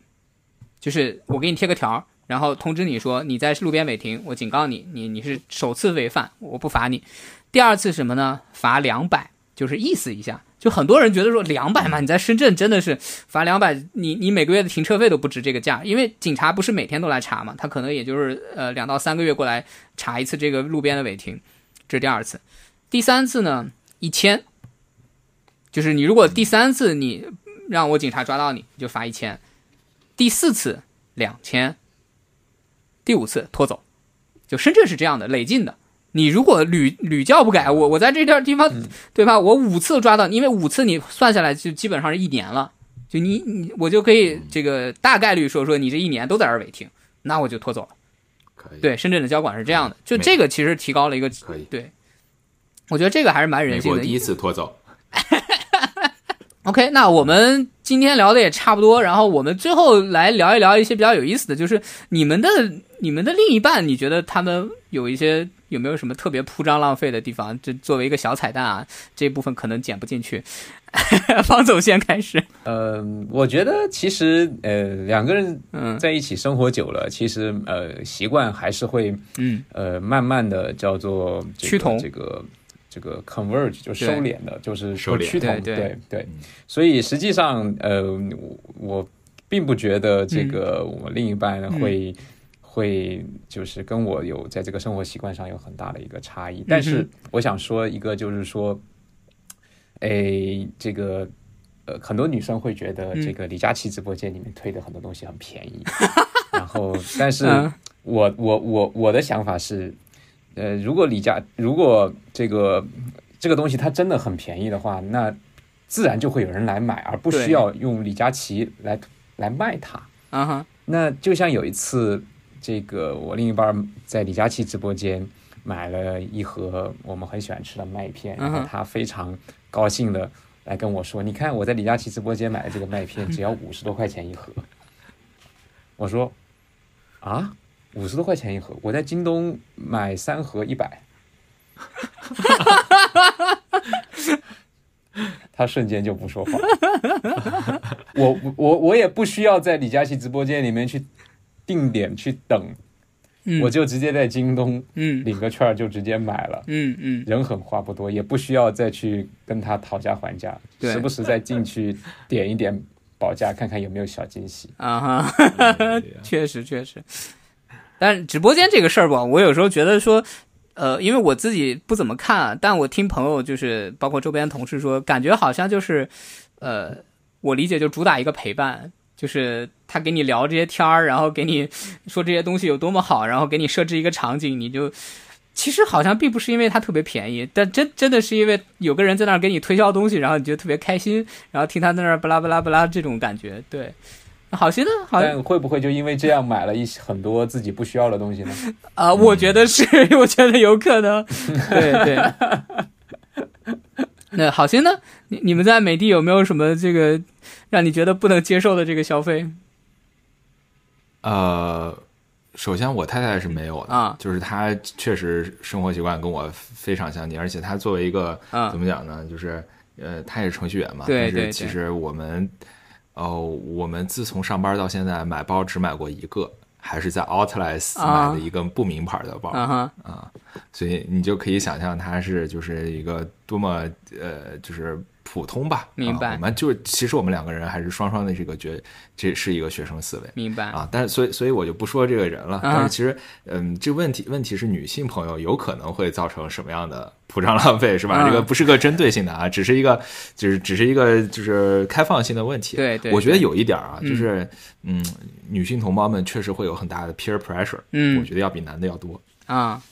就是我给你贴个条儿，然后通知你说你在路边违停，我警告你，你你是首次违反，我不罚你。第二次什么呢？罚两百，就是意思一下。就很多人觉得说两百嘛，你在深圳真的是罚两百，你你每个月的停车费都不值这个价，因为警察不是每天都来查嘛，他可能也就是呃两到三个月过来查一次这个路边的违停，这是第二次。第三次呢，一千，就是你如果第三次你让我警察抓到你，你就罚一千，第四次两千，第五次拖走，就深圳是这样的累进的。你如果屡屡教不改，我我在这点地方，对吧？我五次抓到，因为五次你算下来就基本上是一年了，就你你我就可以这个大概率说说你这一年都在这儿违停，那我就拖走了。可以，对，深圳的交管是这样的，就这个其实提高了一个，可以。对，我觉得这个还是蛮人性的。国第一次拖走，OK，那我们今天聊的也差不多，然后我们最后来聊一聊一些比较有意思的，就是你们的你们的另一半，你觉得他们有一些有没有什么特别铺张浪费的地方？这作为一个小彩蛋啊，这部分可能剪不进去。方总先开始，呃，我觉得其实呃两个人嗯在一起生活久了，其实呃习惯还是会嗯呃慢慢的叫做这个趋同这个这个 converge 就收敛的，就是收敛。趋同，对对。对。所以实际上呃我我并不觉得这个我另一半嗯。会。会就是跟我有在这个生活习惯上有很大的一个差异，但是我想说一个就是说，哎，这个呃，很多女生会觉得嗯。这个李佳琦直播间里面推的很多东西很便宜，然后，但是嗯。我我我我的想法是，呃，如果李佳如果这个这个东西它真的很便宜的话，那自然就会有人来买，而不需要用李佳琦来来卖它。啊哈，那就像有一次，这个我另一半在李佳琦直播间买了一盒我们很喜欢吃的麦片，然后他非常高兴的来跟我说：“你看我在李佳琦直播间买的这个麦片只要五十多块钱一盒。”我说：“啊，五十多块钱一盒，我在京东买三盒一百。”他瞬间就不说话。我我我也不需要在李佳琦直播间里面去定点去等，嗯我就直接在京东嗯领个券就直接买了。嗯嗯，人狠话不多，也不需要再去跟他讨价还价，时不时再进去点一点保价，看看有没有小惊喜。啊哈。确实 确实，但直播间这个事儿吧，我有时候觉得说，呃，因为我自己不怎么看，但我听朋友就是包括周边同事说，感觉好像就是，呃，我理解就主打一个陪伴，就是他给你聊这些天儿，然后给你说这些东西有多么好，然后给你设置一个场景，你就。其实好像并不是因为它特别便宜，但真真的是因为有个人在那儿给你推销东西，然后你觉得特别开心，然后听他在那儿巴拉巴拉巴拉这种感觉，对。好些呢，好像但会不会就因为这样买了一些很多自己不需要的东西呢？啊、我觉得是，我觉得有可能。对 对。那好心呢？你你们在美的有没有什么这个让你觉得不能接受的这个消费呃，首先我太太是没有的啊就是她确实生活习惯跟我非常相近，而且她作为一个、啊怎么讲呢，就是呃，她也是程序员嘛，但对对是其实我们哦，我们自从上班到现在买包只买过一个，还是在 Outlets 啊买的一个不名牌的包？啊，所以你就可以想象它是就是一个多么呃，就是普通吧。明白啊我们就是其实我们两个人还是双双的这个觉，这是一个学生思维。明白。啊，但是所以所以我就不说这个人了。啊但是其实，嗯，这个问题问题是女性朋友有可能会造成什么样的铺张浪费，是吧？啊这个不是个针对性的啊，只是一个就是只是一个就是开放性的问题。对对我觉得有一点啊，嗯就是嗯，女性同胞们确实会有很大的 peer pressure，嗯我觉得要比男的要多。啊，嗯，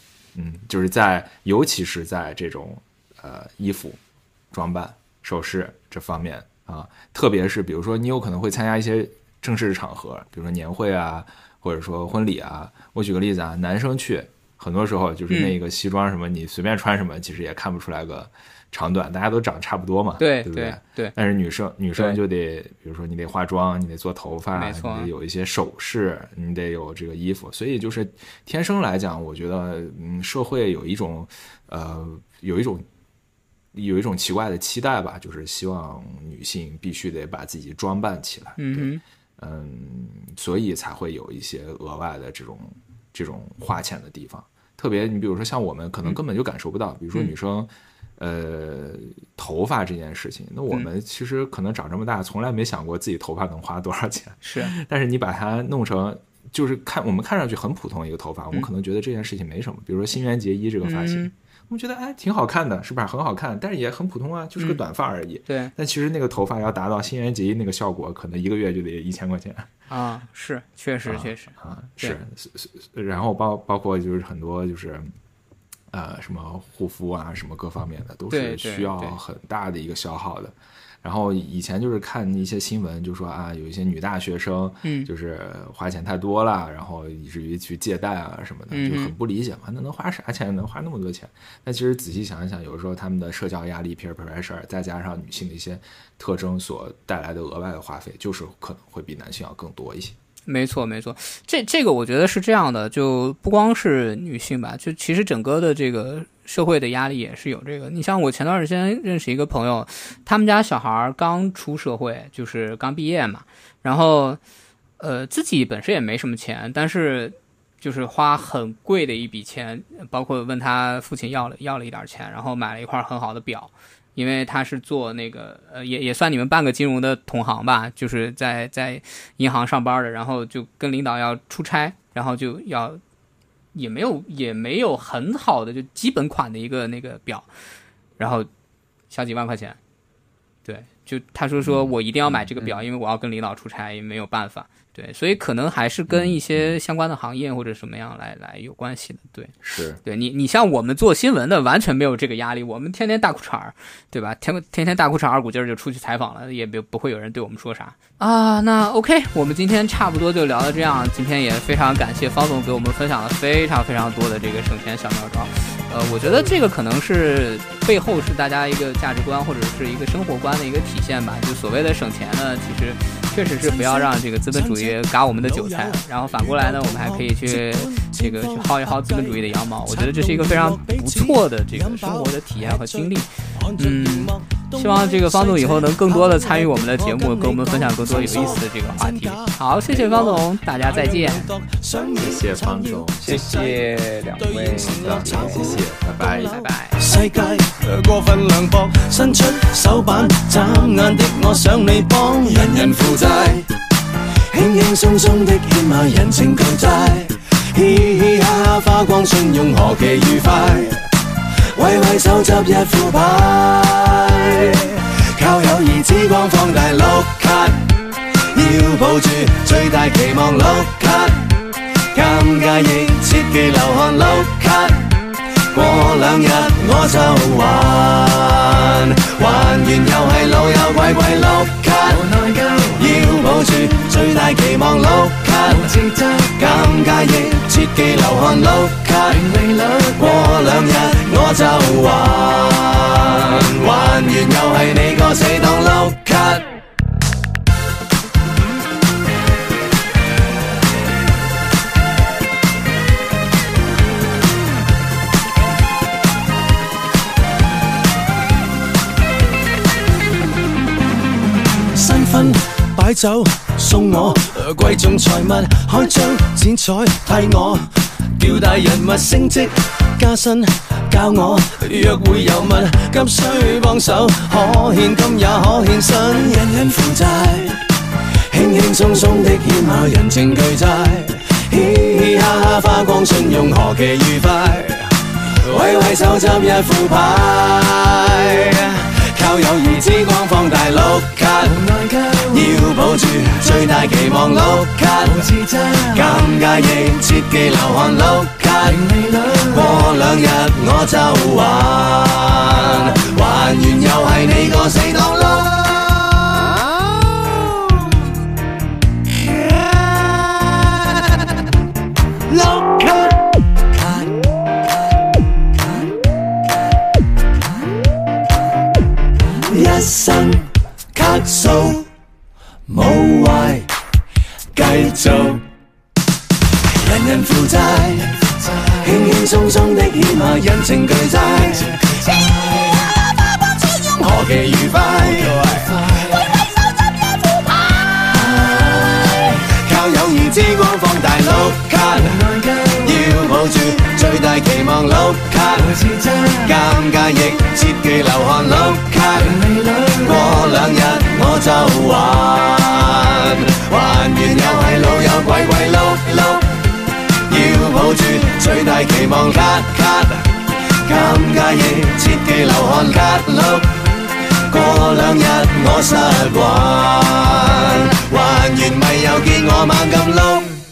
就是在尤其是在这种呃衣服、装扮、首饰这方面啊，特别是比如说你有可能会参加一些正式场合，比如说年会啊，或者说婚礼啊。我举个例子啊，男生去很多时候就是那个西装什么，你随便穿什么，其实也看不出来个长短，大家都长得差不多嘛，对对不对？对，但是女生女生就得，比如说你得化妆，你得做头发，你得有一些首饰，你得有这个衣服，所以就是天生来讲，我觉得嗯，社会有一种呃，有一种有一种奇怪的期待吧，就是希望女性必须得把自己装扮起来，嗯嗯，所以才会有一些额外的这种这种花钱的地方。特别你比如说像我们可能根本就感受不到，比如说嗯。女生，呃，头发这件事情，那我们其实可能长这么大从来没想过自己头发能花多少钱，是，但是你把它弄成。就是看我们看上去很普通的一个头发，我们嗯可能觉得这件事情没什么。比如说新垣结衣这个发型，嗯我们觉得哎挺好看的，是吧？很好看，但是也很普通啊，就是个嗯短发而已。对但其实那个头发要达到新垣结衣那个效果，可能一个月就得一千块钱 啊，是，确实啊确实，啊，是然后包包括就是很多就是，呃什么护肤啊，什么各方面的都是需要很大的一个消耗的。然后以前就是看一些新闻，就说啊，有一些女大学生，嗯就是花钱太多了，然后以至于去借贷啊什么的，嗯就很不理解嘛。那能花啥钱？能花那么多钱？那其实仔细想一想，有时候他们的社交压力 peer pressure，再加上女性的一些特征所带来的额外的花费，就是可能会比男性要更多一些。没错，没错，这这个我觉得是这样的，就不光是女性吧，就其实整个的这个社会的压力也是有这个。你像我前段时间认识一个朋友，他们家小孩刚出社会，就是刚毕业嘛，然后呃自己本身也没什么钱，但是就是花很贵的一笔钱，包括问他父亲要了要了一点钱，然后买了一块很好的表。因为他是做那个，呃，也也算你们半个金融的同行吧，就是在在银行上班的，然后就跟领导要出差，然后就要也没有也没有很好的就基本款的一个那个表，然后小几万块钱，对，就他说说我一定要买这个表，因为我要跟领导出差，也没有办法，对，所以可能还是跟一些相关的行业或者什么样来来有关系的，对。是，对你，你像我们做新闻的，完全没有这个压力，我们天天大裤衩儿，对吧？天天天大裤衩儿二股劲儿就出去采访了，也不不会有人对我们说啥啊。那 OK，我们今天差不多就聊到这样。今天也非常感谢方总给我们分享了非常非常多的这个省钱小妙招。呃，我觉得这个可能是背后是大家一个价值观或者是一个生活观的一个体现吧。就所谓的省钱呢，其实确实是不要让这个资本主义割我们的韭菜，然后反过来呢，我们还可以去这个去薅一薅资本主义的羊毛。我觉得这是一个非常不错的这个生活的体验和经历。嗯，希望这个方总以后能更多的参与我们的节目，跟我们分享更多有意思的这个话题。好，谢谢方总，大家再见。谢谢方总，谢谢两位，谢谢，拜拜。拜拜。世界呃過分涼薄，伸出手板，眨眼的我想你幫，人人負債，輕輕鬆鬆的欠下人情巨債，嘻嘻哈哈花光信用何其愉快，挥挥手執一副牌，靠友誼之光放大碌卡，要抱住最大期望碌卡，尷尬亦切忌流汗碌卡。過兩日我就還，還完又係老友鬼鬼碌卡，要抱住最大期望碌卡，尷尬亦切忌流汗碌卡，過兩日我就還，還完又係你個死黨碌卡。酒送我，贵重財物開張剪彩替我，吊大人物升職加薪教我約會有物急需幫手，可獻金也可獻身，人人負債，輕輕鬆鬆的欠下人情巨債，嘻嘻哈哈花光信用何其愉快。為為手执一副牌，友谊之光放大碌卡，要保住最大期望碌卡，尷尬亦切忌流汗碌卡，过两日我就還，還完又係你個死党。碌輕輕鬆鬆的欠下人情巨債，何其愉快，靠友誼之光放大碌卡，要抱住最大期望碌卡，尷尬亦切忌流汗碌卡，過兩日我就還，還完又係老友鬼鬼碌碌，要抱住最大期望卡卡，尴尬亦切忌流汗卡碌。过两日我失魂，还完咪又见我猛咁碌。